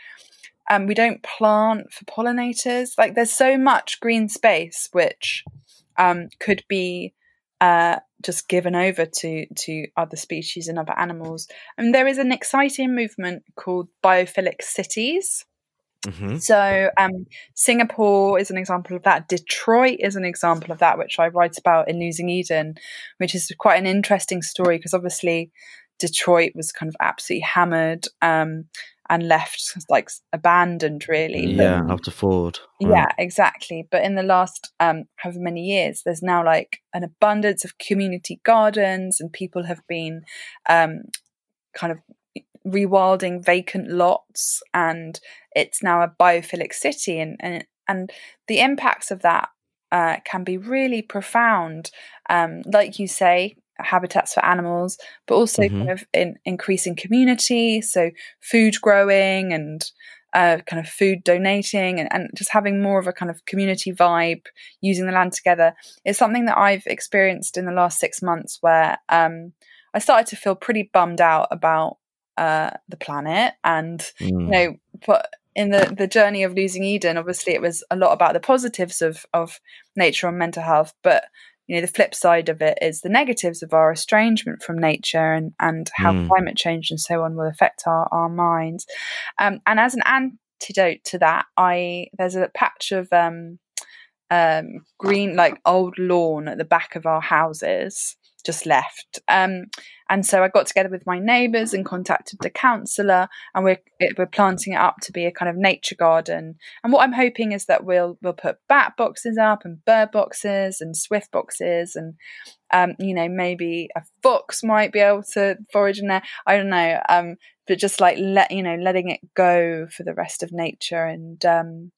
um, we don't plant for pollinators. Like there's so much green space which um, could be uh, just given over to to other species and other animals. And there is an exciting movement called biophilic cities. Mm-hmm. So um, Singapore is an example of that. Detroit is an example of that, which I write about in Losing Eden, which is quite an interesting story because obviously Detroit was kind of absolutely hammered. Um, and left like abandoned really yeah but, after ford right. yeah exactly but in the last um however many years there's now like an abundance of community gardens and people have been um kind of rewilding vacant lots and it's now a biophilic city and and, and the impacts of that uh, can be really profound um, like you say habitats for animals, but also mm-hmm. kind of in increasing community, so food growing and uh, kind of food donating and, and just having more of a kind of community vibe, using the land together is something that I've experienced in the last six months where um, I started to feel pretty bummed out about uh, the planet and, mm. you know, but in the, the journey of losing Eden, obviously it was a lot about the positives of, of nature and mental health, but you know the flip side of it is the negatives of our estrangement from nature and and how mm. climate change and so on will affect our our minds um, and as an antidote to that i there's a patch of um, um, green like old lawn at the back of our houses just left. Um, and so I got together with my neighbours and contacted the councillor, and we're we're planting it up to be a kind of nature garden. And what I'm hoping is that we'll we'll put bat boxes up and bird boxes and swift boxes, and um, you know maybe a fox might be able to forage in there. I don't know, um, but just like let you know letting it go for the rest of nature and. Um,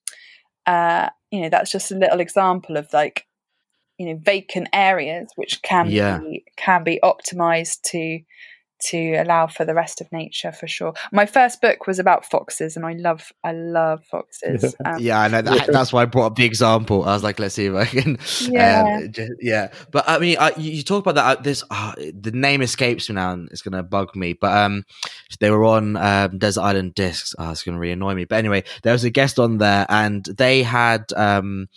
uh, you know that's just a little example of like you know vacant areas which can yeah. be can be optimized to to allow for the rest of nature for sure. My first book was about foxes, and I love I love foxes. (laughs) Um, yeah, I know that, that's why I brought up the example. I was like, let's see if I can. Yeah, um, just, yeah. But I mean, you, you, talk about that. Uh, this uh, the name escapes me now, and it's gonna bug me. But um, they were on um, Desert Island Discs. Oh, it's gonna really annoy me. But anyway, there was a guest on there, and they had um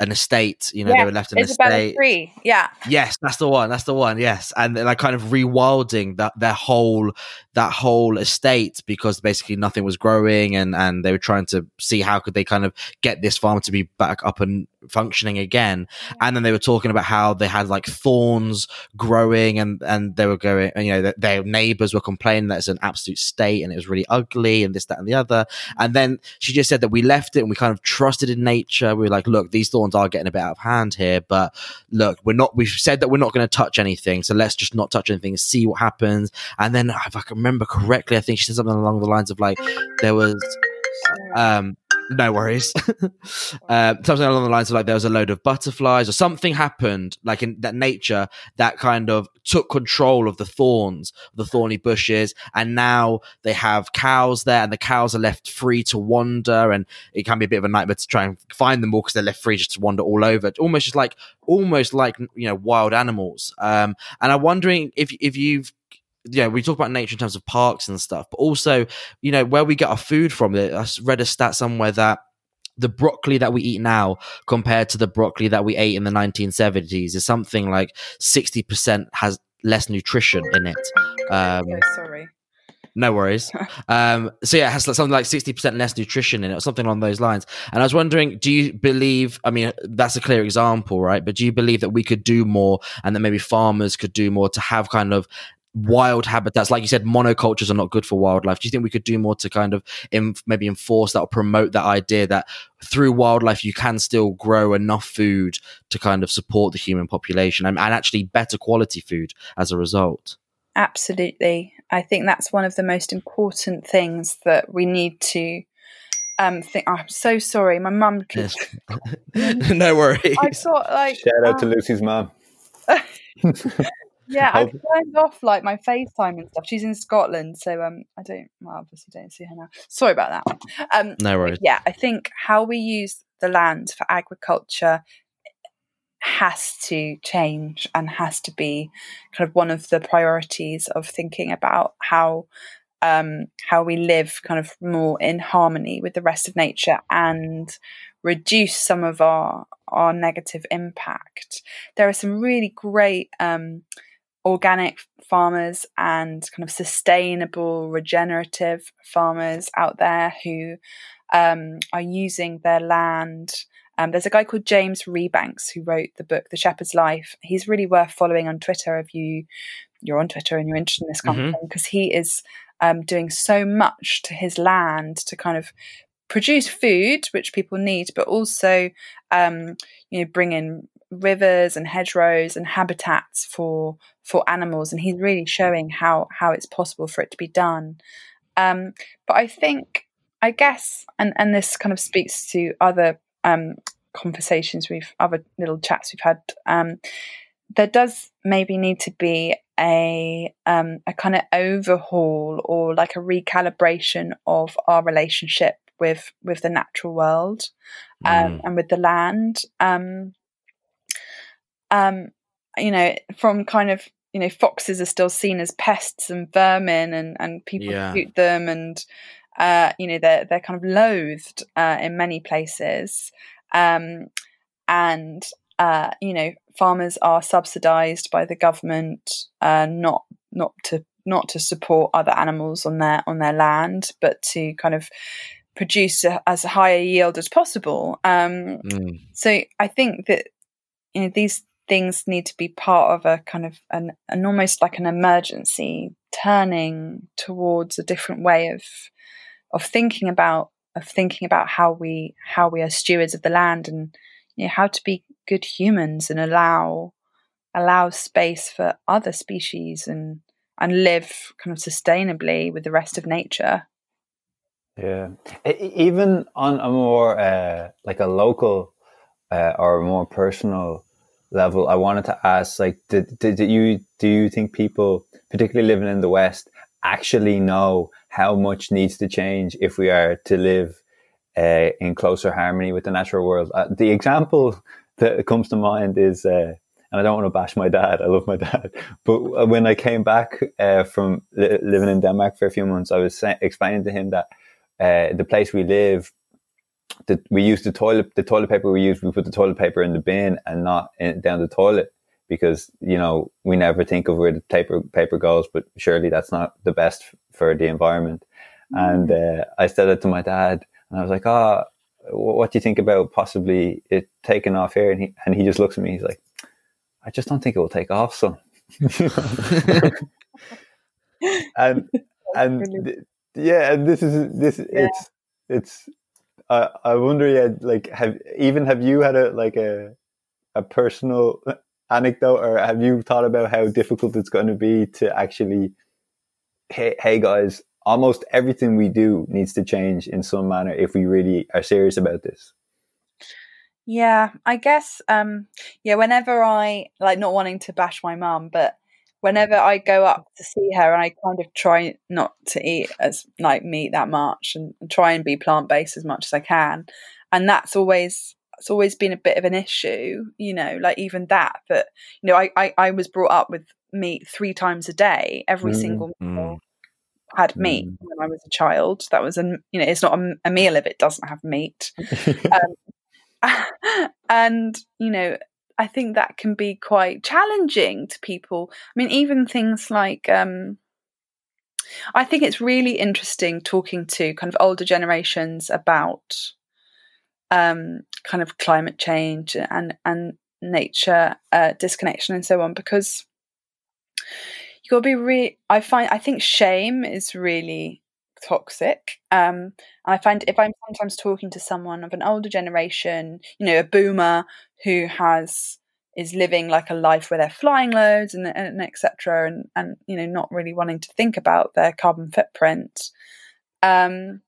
an estate. You know, yeah, they were left an Isabella estate. Tree. Yeah. Yes, that's the one. That's the one. Yes, and like kind of rewilding that their whole that whole estate because basically nothing was growing, and and they were trying to see how could they kind of get this farm to be back up and functioning again. And then they were talking about how they had like thorns growing, and and they were going, you know, their neighbors were complaining that it's an absolute state and it was really ugly and this that and the other. And then she just said that we left it and we kind of trusted in nature. We were like, look, these thorns are getting a bit out of hand here, but look, we're not. We've said that we're not going to touch anything, so let's just not touch anything, see what happens. And then, if I can remember correctly, I think she said something along the lines of like, there was, um, no worries. uh, (laughs) something along the lines of like there was a load of butterflies or something happened, like in that nature that kind of took control of the thorns, the thorny bushes, and now they have cows there, and the cows are left free to wander, and it can be a bit of a nightmare to try and find them all because they're left free just to wander all over, almost just like almost like you know wild animals. Um, and I'm wondering if if you've yeah, we talk about nature in terms of parks and stuff, but also, you know, where we get our food from. I read a stat somewhere that the broccoli that we eat now compared to the broccoli that we ate in the 1970s is something like 60% has less nutrition in it. Um, sorry. No worries. (laughs) um, so yeah, it has something like sixty percent less nutrition in it, or something along those lines. And I was wondering, do you believe? I mean, that's a clear example, right? But do you believe that we could do more, and that maybe farmers could do more to have kind of wild habitats. Like you said monocultures are not good for wildlife. Do you think we could do more to kind of inf- maybe enforce that or promote that idea that through wildlife you can still grow enough food to kind of support the human population and, and actually better quality food as a result? Absolutely. I think that's one of the most important things that we need to um think oh, i'm so sorry. My mum yes. (laughs) (laughs) no worries. I thought like shout out um, to lucy's mom (laughs) Yeah, I've turned off like my FaceTime and stuff. She's in Scotland, so um, I don't well, obviously don't see her now. Sorry about that. Um, no worries. Yeah, I think how we use the land for agriculture has to change and has to be kind of one of the priorities of thinking about how um, how we live kind of more in harmony with the rest of nature and reduce some of our our negative impact. There are some really great um, organic farmers and kind of sustainable regenerative farmers out there who um, are using their land um, there's a guy called James Rebanks who wrote the book The Shepherd's Life. He's really worth following on Twitter if you you're on Twitter and you're interested in this kind mm-hmm. of thing because he is um, doing so much to his land to kind of produce food which people need, but also um, you know bring in rivers and hedgerows and habitats for for animals. And he's really showing how how it's possible for it to be done. Um, but I think I guess, and and this kind of speaks to other um, conversations we've other little chats we've had um, there does maybe need to be a um, a kind of overhaul or like a recalibration of our relationship with with the natural world um, mm. and with the land um, um, you know from kind of you know foxes are still seen as pests and vermin and and people yeah. shoot them and uh, you know they're they're kind of loathed uh, in many places, um, and uh, you know farmers are subsidised by the government, uh, not not to not to support other animals on their on their land, but to kind of produce a, as high a yield as possible. Um, mm. So I think that you know these things need to be part of a kind of an, an almost like an emergency turning towards a different way of of thinking about of thinking about how we how we are stewards of the land and you know, how to be good humans and allow allow space for other species and and live kind of sustainably with the rest of nature. Yeah, even on a more uh, like a local uh, or more personal level, I wanted to ask: like, did, did, did you do you think people, particularly living in the West, actually know how much needs to change if we are to live uh, in closer harmony with the natural world. Uh, the example (laughs) that comes to mind is, uh, and I don't want to bash my dad. I love my (laughs) dad, but when I came back uh, from li- living in Denmark for a few months, I was sa- explaining to him that uh, the place we live, that we use the toilet, the toilet paper we use, we put the toilet paper in the bin and not in, down the toilet because you know we never think of where the paper paper goes, but surely that's not the best for the environment. Mm. And uh, I said it to my dad, and I was like, "Ah, oh, what do you think about possibly it taking off here?" And he and he just looks at me. He's like, "I just don't think it will take off, so (laughs) (laughs) and and yeah, and this is this yeah. it's it's. Uh, I wonder, yeah, like have even have you had a like a a personal anecdote, or have you thought about how difficult it's going to be to actually, hey, hey guys, almost everything we do needs to change in some manner if we really are serious about this. Yeah, I guess. Um, yeah, whenever I like not wanting to bash my mum, but whenever I go up to see her, and I kind of try not to eat as like meat that much, and, and try and be plant based as much as I can, and that's always it's always been a bit of an issue, you know, like even that, that, you know, I, I, I was brought up with meat three times a day, every mm, single meal mm, had meat mm. when I was a child. That was, a, you know, it's not a, a meal if it doesn't have meat. (laughs) um, (laughs) and, you know, I think that can be quite challenging to people. I mean, even things like, um, I think it's really interesting talking to kind of older generations about um, kind of climate change and and nature uh, disconnection and so on because you got to be really i find i think shame is really toxic um and i find if i'm sometimes talking to someone of an older generation you know a boomer who has is living like a life where they're flying loads and, and etc and and you know not really wanting to think about their carbon footprint um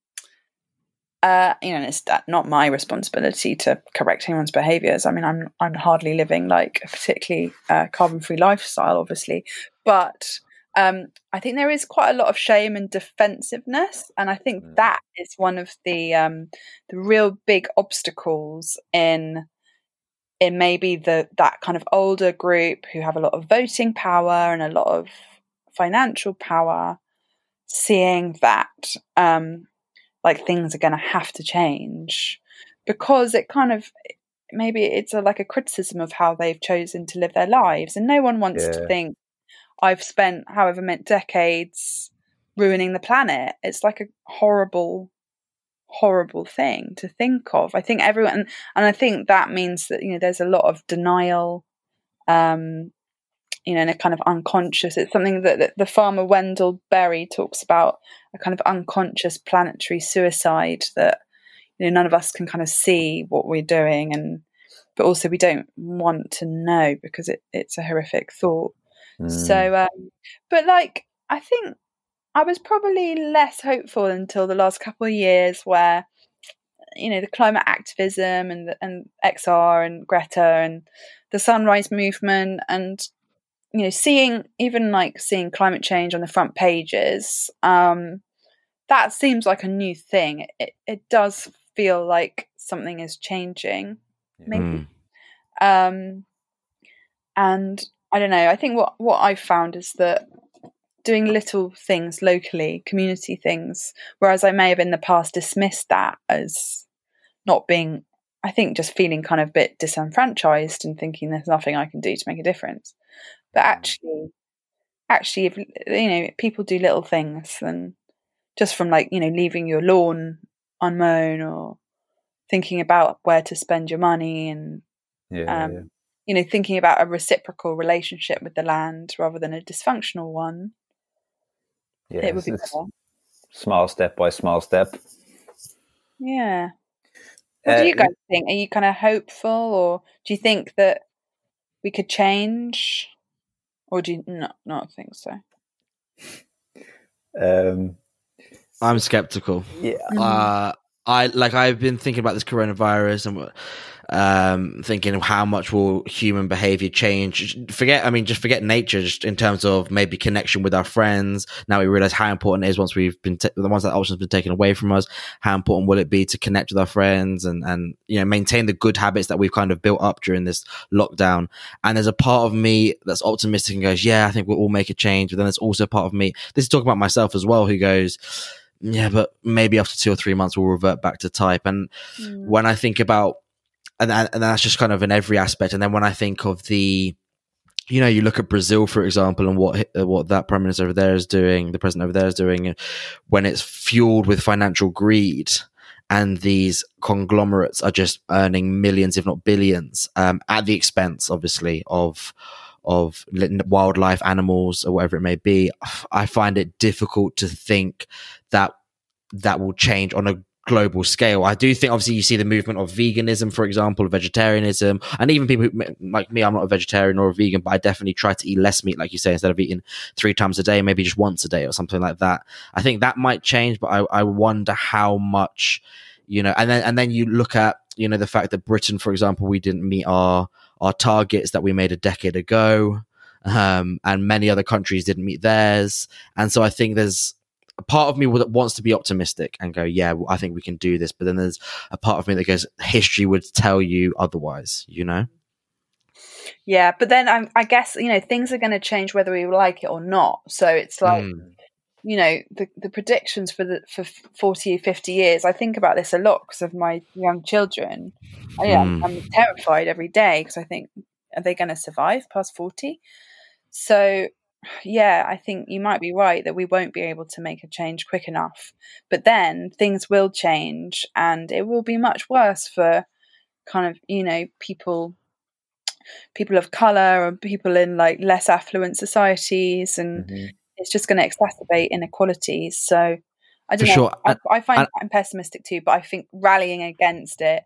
uh, you know, it's not my responsibility to correct anyone's behaviors. I mean, I'm I'm hardly living like a particularly uh, carbon-free lifestyle, obviously, but um, I think there is quite a lot of shame and defensiveness, and I think mm. that is one of the um, the real big obstacles in it may be the that kind of older group who have a lot of voting power and a lot of financial power seeing that um, like things are going to have to change because it kind of maybe it's a, like a criticism of how they've chosen to live their lives and no one wants Yeah. to think i've spent however many decades ruining the planet it's like a horrible horrible thing to think of i think everyone and i think that means that you know there's a lot of denial um you know, in a kind of unconscious. It's something that, that the farmer Wendell Berry talks about a kind of unconscious planetary suicide that you know none of us can kind of see what we're doing, and but also we don't want to know because it, it's a horrific thought. Mm. So, um, but like I think I was probably less hopeful until the last couple of years, where you know the climate activism and and XR and Greta and the Sunrise Movement and you know seeing even like seeing climate change on the front pages um that seems like a new thing it, it does feel like something is changing maybe Mm. um and i don't know. I think what what i've found is that doing little things locally community things whereas i may have in the past dismissed that as not being i think just feeling kind of a bit disenfranchised and thinking there's nothing i can do to make a difference. But actually actually if you know people do little things and just from like you know leaving your lawn unmown or thinking about where to spend your money and yeah, um, yeah. You know thinking about a reciprocal relationship with the land rather than a dysfunctional one yeah. it would be better. small step by small step. yeah what do Uh, you guys think are you kind of hopeful or do you think that we could change or do you not not think so Um, I'm skeptical. yeah, Uh, I like I've been thinking about this coronavirus and um, thinking of how much will human behavior change. Forget, I mean, just forget nature, just in terms of maybe connection with our friends. Now we realize how important it is once we've been the ones that option's been taken away from us. How important will it be to connect with our friends and and you know maintain the good habits that we've kind of built up during this lockdown? And there's a part of me that's optimistic and goes, yeah, I think we'll all make a change. But then there's also a part of me. This is talking about myself as well, who goes. Yeah, but maybe after two or three months we'll revert back to type. And Mm. when I think about, and, and that's just kind of in every aspect. And then when I think of the, you know, you look at Brazil, for example, and what uh, what that prime minister over there is doing, the president over there is doing, when it's fueled with financial greed, and these conglomerates are just earning millions, if not billions, um, at the expense, obviously, of of wildlife, animals, or whatever it may be. I find it difficult to think that that will change on a global scale. I do think, obviously, you see the movement of veganism, for example, vegetarianism, and even people who, like me, I'm not a vegetarian or a vegan, but I definitely try to eat less meat, like you say, instead of eating three times a day, maybe just once a day or something like that. I think that might change, but I, I wonder how much, you know, and then and then you look at, you know, the fact that Britain, for example, we didn't meet our our targets that we made a decade ago. Um, and many other countries didn't meet theirs. And so I think there's a part of me that wants to be optimistic and go, yeah, I think we can do this. But then there's a part of me that goes, history would tell you otherwise, you know? yeah but then I'm, i guess you know things are going to change whether we like it or not so it's like Mm. You know the, the predictions for the for 40 50 years i think about this a lot because of my young children I, yeah, Mm. i'm terrified every day because i think are they going to survive past 40 so yeah i think you might be right that we won't be able to make a change quick enough but then things will change and it will be much worse for kind of you know people people of color and people in like less affluent societies and Mhm. It's just going to exacerbate inequalities. So I don't For know. sure. I, I find and- I'm pessimistic too, but I think rallying against it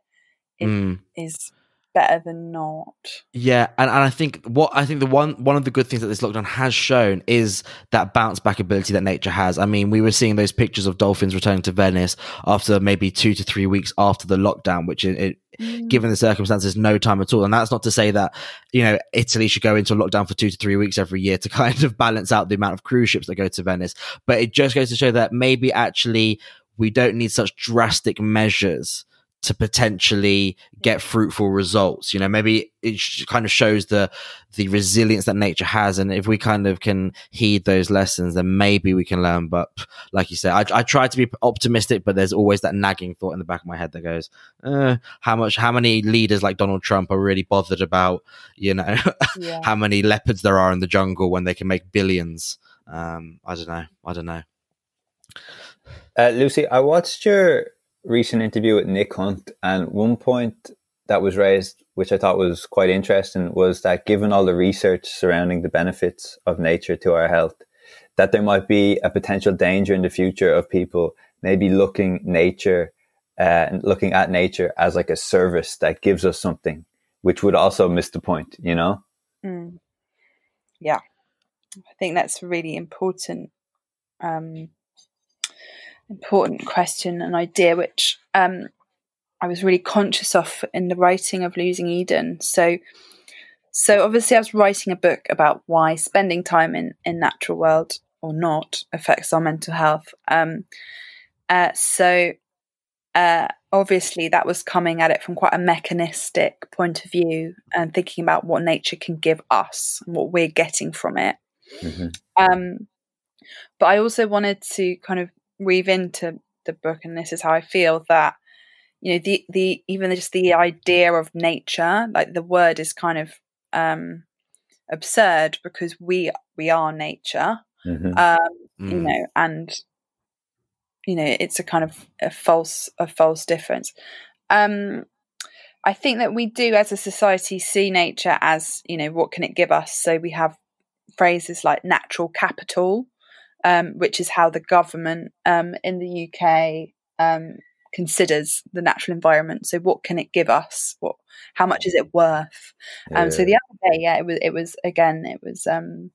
is, Mm. is better than not. Yeah, and, and I think what I think the one one of the good things that this lockdown has shown is that bounce back ability that nature has. I mean, we were seeing those pictures of dolphins returning to Venice after maybe two to three weeks after the lockdown, which it, it Mm. given the circumstances, no time at all. And that's not to say that, you know, Italy should go into a lockdown for two to three weeks every year to (laughs) kind of balance out the amount of cruise ships that go to Venice. But it just goes to show that maybe actually we don't need such drastic measures to potentially get fruitful results. You know, maybe it kind of shows the the resilience that nature has, and if we kind of can heed those lessons, then maybe we can learn. But like you said, I, I try to be optimistic, but there's always that nagging thought in the back of my head that goes, uh, "How much? How many leaders like Donald Trump are really bothered about? You know, (laughs) yeah. how many leopards there are in the jungle when they can make billions? Um, I don't know. I don't know." Uh, Lucy, I watched your recent interview with Nick Hunt, and one point that was raised, which I thought was quite interesting, was that given all the research surrounding the benefits of nature to our health, that there might be a potential danger in the future of people maybe looking nature uh, looking at nature as like a service that gives us something, which would also miss the point, you know? Mm. Yeah, I think that's really important. Um, important question and idea, which um, I was really conscious of in the writing of Losing Eden. So, so obviously, I was writing a book about why spending time in in natural world or not affects our mental health. Um, uh, so, uh, obviously, that was coming at it from quite a mechanistic point of view and thinking about what nature can give us and what we're getting from it. Mm-hmm. Um, but I also wanted to kind of weave into the book, and this is how I feel that you know the the even just the idea of nature, like the word, is kind of um, absurd because we we are nature, mm-hmm. um, mm. you know, and you know it's a kind of a false a false difference. Um, I think that we do, as a society, see nature as you know what can it give us. So we have phrases like natural capital, um, which is how the government um, in the UK um, considers the natural environment. So, what can it give us? What, how much is it worth? Yeah. Um, so the other day, yeah, it was, it was again, it was um,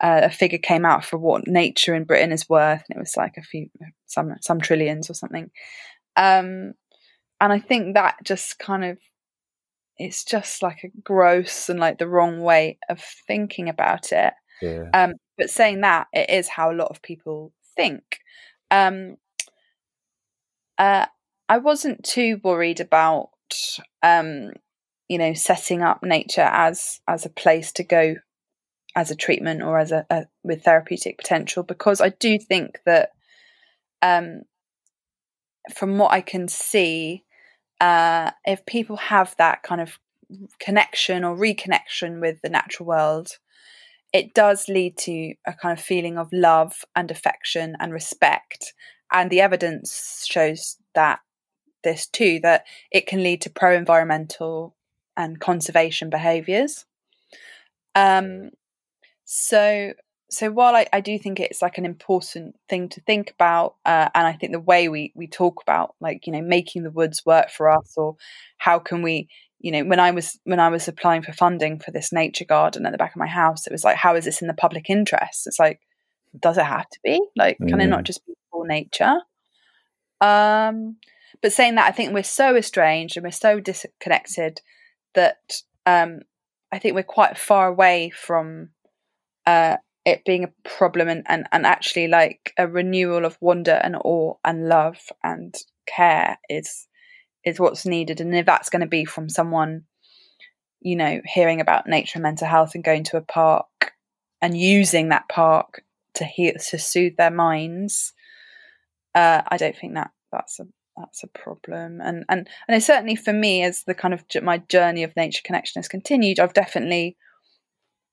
uh, a figure came out for what nature in Britain is worth, and it was like a few, some, some trillions or something. Um, and I think that just kind of it's just like a gross and like the wrong way of thinking about it. Yeah. Um, but saying that, it is how a lot of people think. Um, uh, I wasn't too worried about, um, you know, setting up nature as as a place to go as a treatment or as a, a with therapeutic potential because I do think that, um, from what I can see, uh, if people have that kind of connection or reconnection with the natural world, it does lead to a kind of feeling of love and affection and respect. And the evidence shows that this too, that it can lead to pro environmental and conservation behaviors. Um, so, so while I, I do think it's like an important thing to think about, uh, and I think the way we we talk about like you know making the woods work for us, or how can we you know when i was when i was applying for funding for this nature garden at the back of my house it was like how is this in the public interest it's like does it have to be like can mm. it not mm. just be for nature um but saying that i think we're so estranged and we're so disconnected that um i think we're quite far away from uh it being a problem and, and, and actually like a renewal of wonder and awe and love and care is is what's needed. And if that's going to be from someone you know hearing about nature and mental health and going to a park and using that park to heal to soothe their minds uh, i don't think that that's a that's a problem. And and and it's certainly for me as the kind of my journey of nature connection has continued i've definitely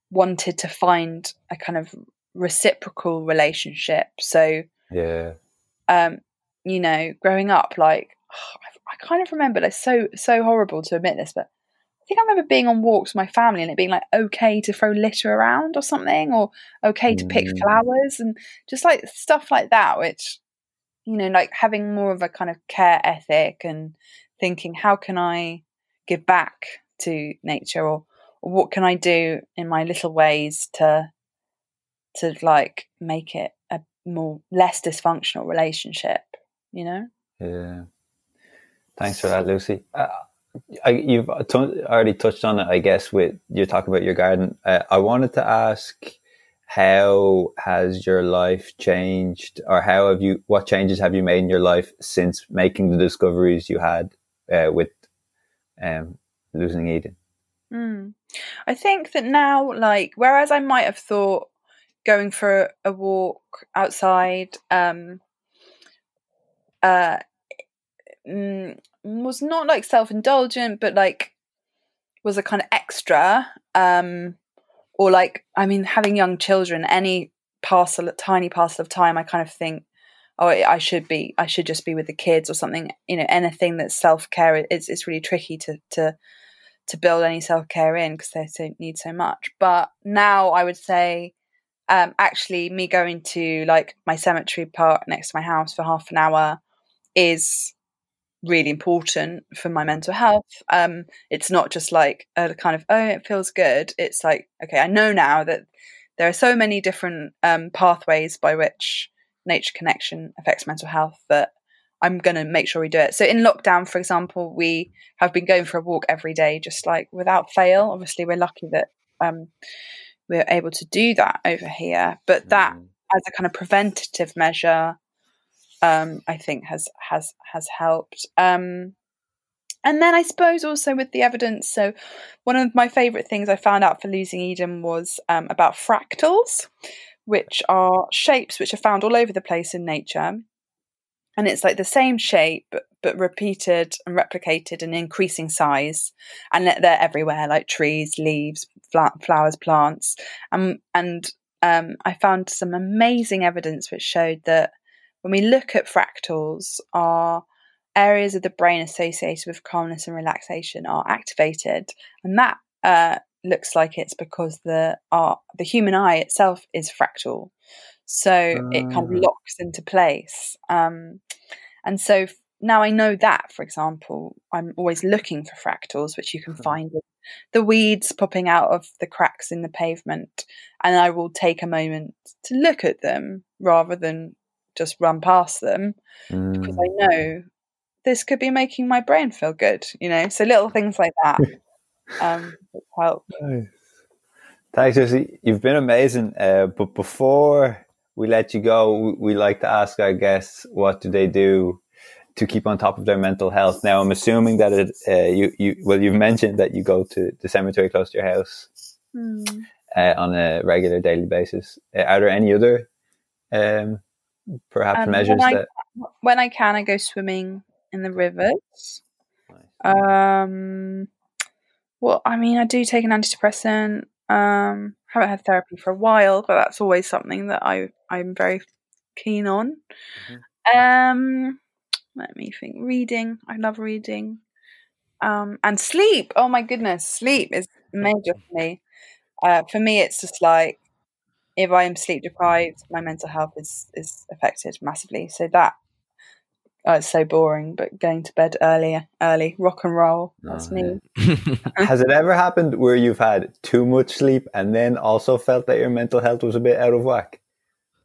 wanted to find a kind of reciprocal relationship. So yeah. um you know growing up like oh, I kind of remember it's so so horrible to admit this, but I think I remember being on walks with my family and it being like okay to throw litter around or something, or okay to pick mm. flowers and just like stuff like that, which you know, like having more of a kind of care ethic and thinking how can I give back to nature or, or what can I do in my little ways to to like make it a more less dysfunctional relationship, you know? Yeah. Thanks for that, Lucy. Uh, I, you've t- already touched on it, I guess, with you talk about your garden. Uh, I wanted to ask, how has your life changed, or how have you? What changes have you made in your life since making the discoveries you had uh, with um, losing Eden? Mm. I think that now, like, whereas I might have thought going for a walk outside um, uh, mm, was not like self indulgent, but like was a kind of extra. Um, or like, I mean, having young children, any parcel, tiny parcel of time, I kind of think, oh, I should be, I should just be with the kids or something. You know, anything that's self care, it's it's really tricky to to to build any self care in because they so, need so much. But now I would say, um, actually, me going to like my cemetery park next to my house for half an hour is really important for my mental health. Um, it's not just like a kind of oh, it feels good. It's like okay, I know now that there are so many different um, pathways by which nature connection affects mental health that I'm going to make sure we do it. So in lockdown, for example, we have been going for a walk every day, just like without fail. Obviously, we're lucky that um, we're able to do that over here, but that mm. as a kind of preventative measure, um, I think has has has helped. Um, and then I suppose also with the evidence. So one of my favourite things I found out for losing Eden was um, about fractals, which are shapes which are found all over the place in nature and it's like the same shape but, repeated and replicated in increasing size and they're everywhere like trees leaves flowers plants um, and um, i found some amazing evidence which showed that when we look at fractals our areas of the brain associated with calmness and relaxation are activated and that uh, looks like it's because the our, the human eye itself is fractal so uh. it kind of ah. locks into place um, and so now I know that, for example, I'm always looking for fractals, which you can find in the weeds popping out of the cracks in the pavement. And I will take a moment to look at them rather than just run past them mm. because I know this could be making my brain feel good, you know? So little things like that (laughs) um, help. Nice. Thanks, Lucy. You've been amazing. Uh, but before we let you go, we like to ask our guests what do they do to keep on top of their mental health. Now, I'm assuming that it, uh, you, you, well, you've mentioned that you go to the cemetery close to your house mm. uh, on a regular daily basis. Uh, are there any other, um, perhaps um, measures when that? I, when I can, I go swimming in the rivers. Nice. Um, well, I mean, I do take an antidepressant. Um, haven't had therapy for a while, but that's always something that I I'm very keen on. Mm-hmm. Um, let me think. Reading, I love reading. Um, and sleep. Oh my goodness, sleep is major for me. Uh, for me, it's just like if I am sleep deprived, my mental health is is affected massively. So that oh, it's so boring, but going to bed early, early, rock and roll. That's oh, me. (laughs) (laughs) Has it ever happened where you've had too much sleep and then also felt that your mental health was a bit out of whack?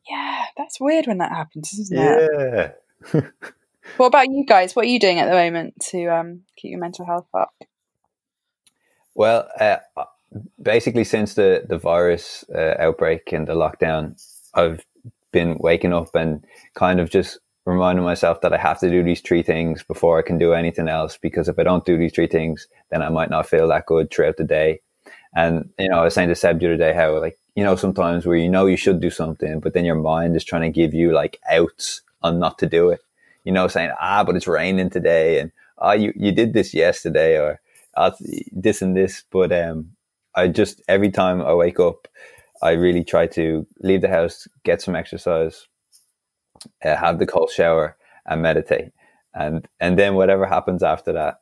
Yeah, that's weird when that happens, isn't it? Yeah. (laughs) what about you guys? What are you doing at the moment to um, keep your mental health up? Well, uh, basically, since the the virus uh, outbreak and the lockdown, I've been waking up and kind of just reminding myself that I have to do these three things before I can do anything else. Because if I don't do these three things, then I might not feel that good throughout the day. And, you know, I was saying to Seb the other day how, like, you know, sometimes where you know you should do something, but then your mind is trying to give you like outs on not to do it. You know, saying, ah, but it's raining today and, ah, you, you did this yesterday or ah, this and this. But, um, I just, every time I wake up, I really try to leave the house, get some exercise, uh, have the cold shower and meditate. And, and then whatever happens after that,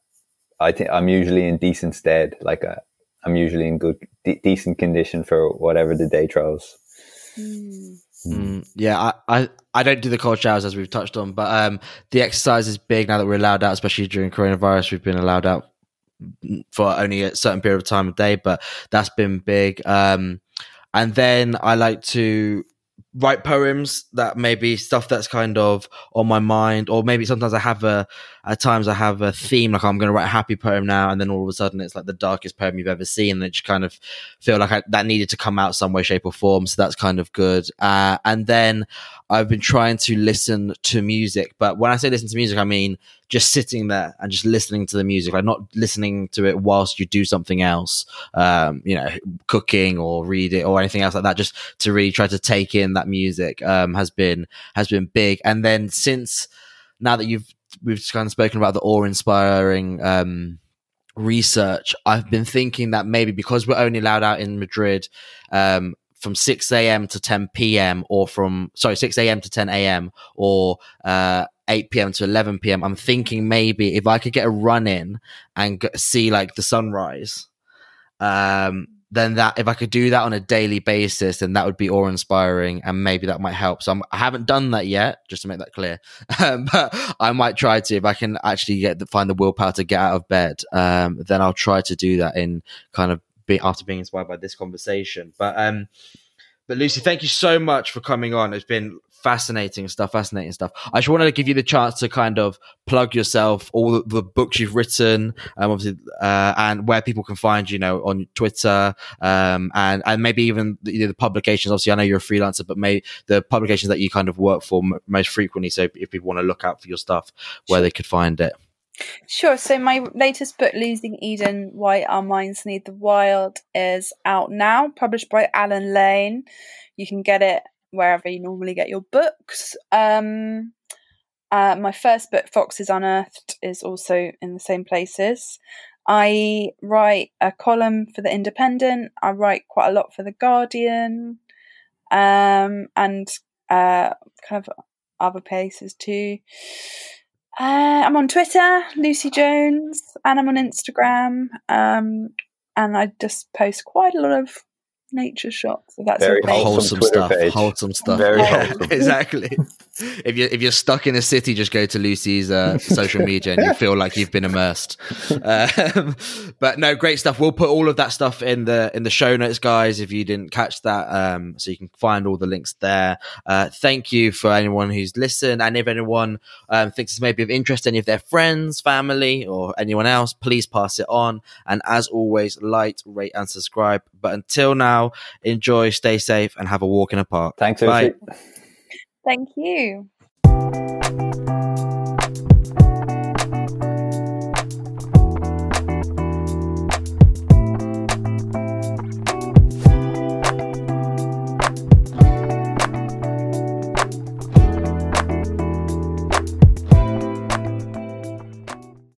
I think I'm usually in decent stead. Like uh, I'm usually in good, de- decent condition for whatever the day throws. Mm. Mm, yeah, I, I, I don't do the cold showers as we've touched on, but um, the exercise is big now that we're allowed out, especially during coronavirus. We've been allowed out for only a certain period of time of day, but that's been big. Um, and then I like to write poems that maybe stuff that's kind of on my mind or maybe sometimes i have a at times i have a theme like i'm going to write a happy poem now and then all of a sudden it's like the darkest poem you've ever seen and it just kind of feel like I, that needed to come out some way shape or form so that's kind of good uh, and then I've been trying to listen to music. But when I say listen to music, I mean just sitting there and just listening to the music, like not listening to it whilst you do something else, um, you know, cooking or read it or anything else like that. Just to really try to take in that music um, has been has been big. And then since now that you've we've kind of spoken about the awe inspiring um, research, I've been thinking that maybe because we're only allowed out in Madrid um, from 6 a.m. to 10 p.m. or from, sorry, 6 a.m. to 10 a.m. or uh, 8 p.m. to 11 p.m., I'm thinking maybe if I could get a run in and see like the sunrise, um, then that if I could do that on a daily basis, then that would be awe inspiring, and maybe that might help. So I'm, I have not done that yet, just to make that clear. Um, (laughs) but I might try to if I can actually get the, find the willpower to get out of bed. Um, then I'll try to do that in kind of be, after being inspired by this conversation. But um, but Lucy, thank you so much for coming on. It's been fascinating stuff, fascinating stuff. I just wanted to give you the chance to kind of plug yourself, all the, the books you've written, um, obviously, uh, and where people can find you know on Twitter, um, and and maybe even the, you know, the, publications. Obviously, I know you're a freelancer, but maybe the publications that you kind of work for m- most frequently. So if people want to look out for your stuff, where they could find it. Sure. So my latest book, Losing Eden: Why Our Minds Need the Wild, is out now, published by Allen Lane. You can get it wherever you normally get your books. Um, uh, my first book, Foxes Unearthed, is also in the same places. I write a column for The Independent. I write quite a lot for The Guardian, um, and uh, kind of other places too. Uh, I'm on Twitter, Lucy Jones, and I'm on Instagram. Um, and I just post quite a lot of nature shots. If that's Very wholesome stuff. Page. Wholesome stuff. Very wholesome. (laughs) exactly. (laughs) if you're if you're stuck in a city, just go to Lucy's uh, social media and you feel like you've been immersed. Um, but no, great stuff. We'll put all of that stuff in the in the show notes, guys. If you didn't catch that, um, so you can find all the links there. Uh, thank you for anyone who's listened, and if anyone um, thinks this may be of interest, any of their friends, family, or anyone else, please pass it on. And as always, like, rate, and subscribe. But until now, enjoy, stay safe, and have a walk in a park. Thanks, Bye. Thank you.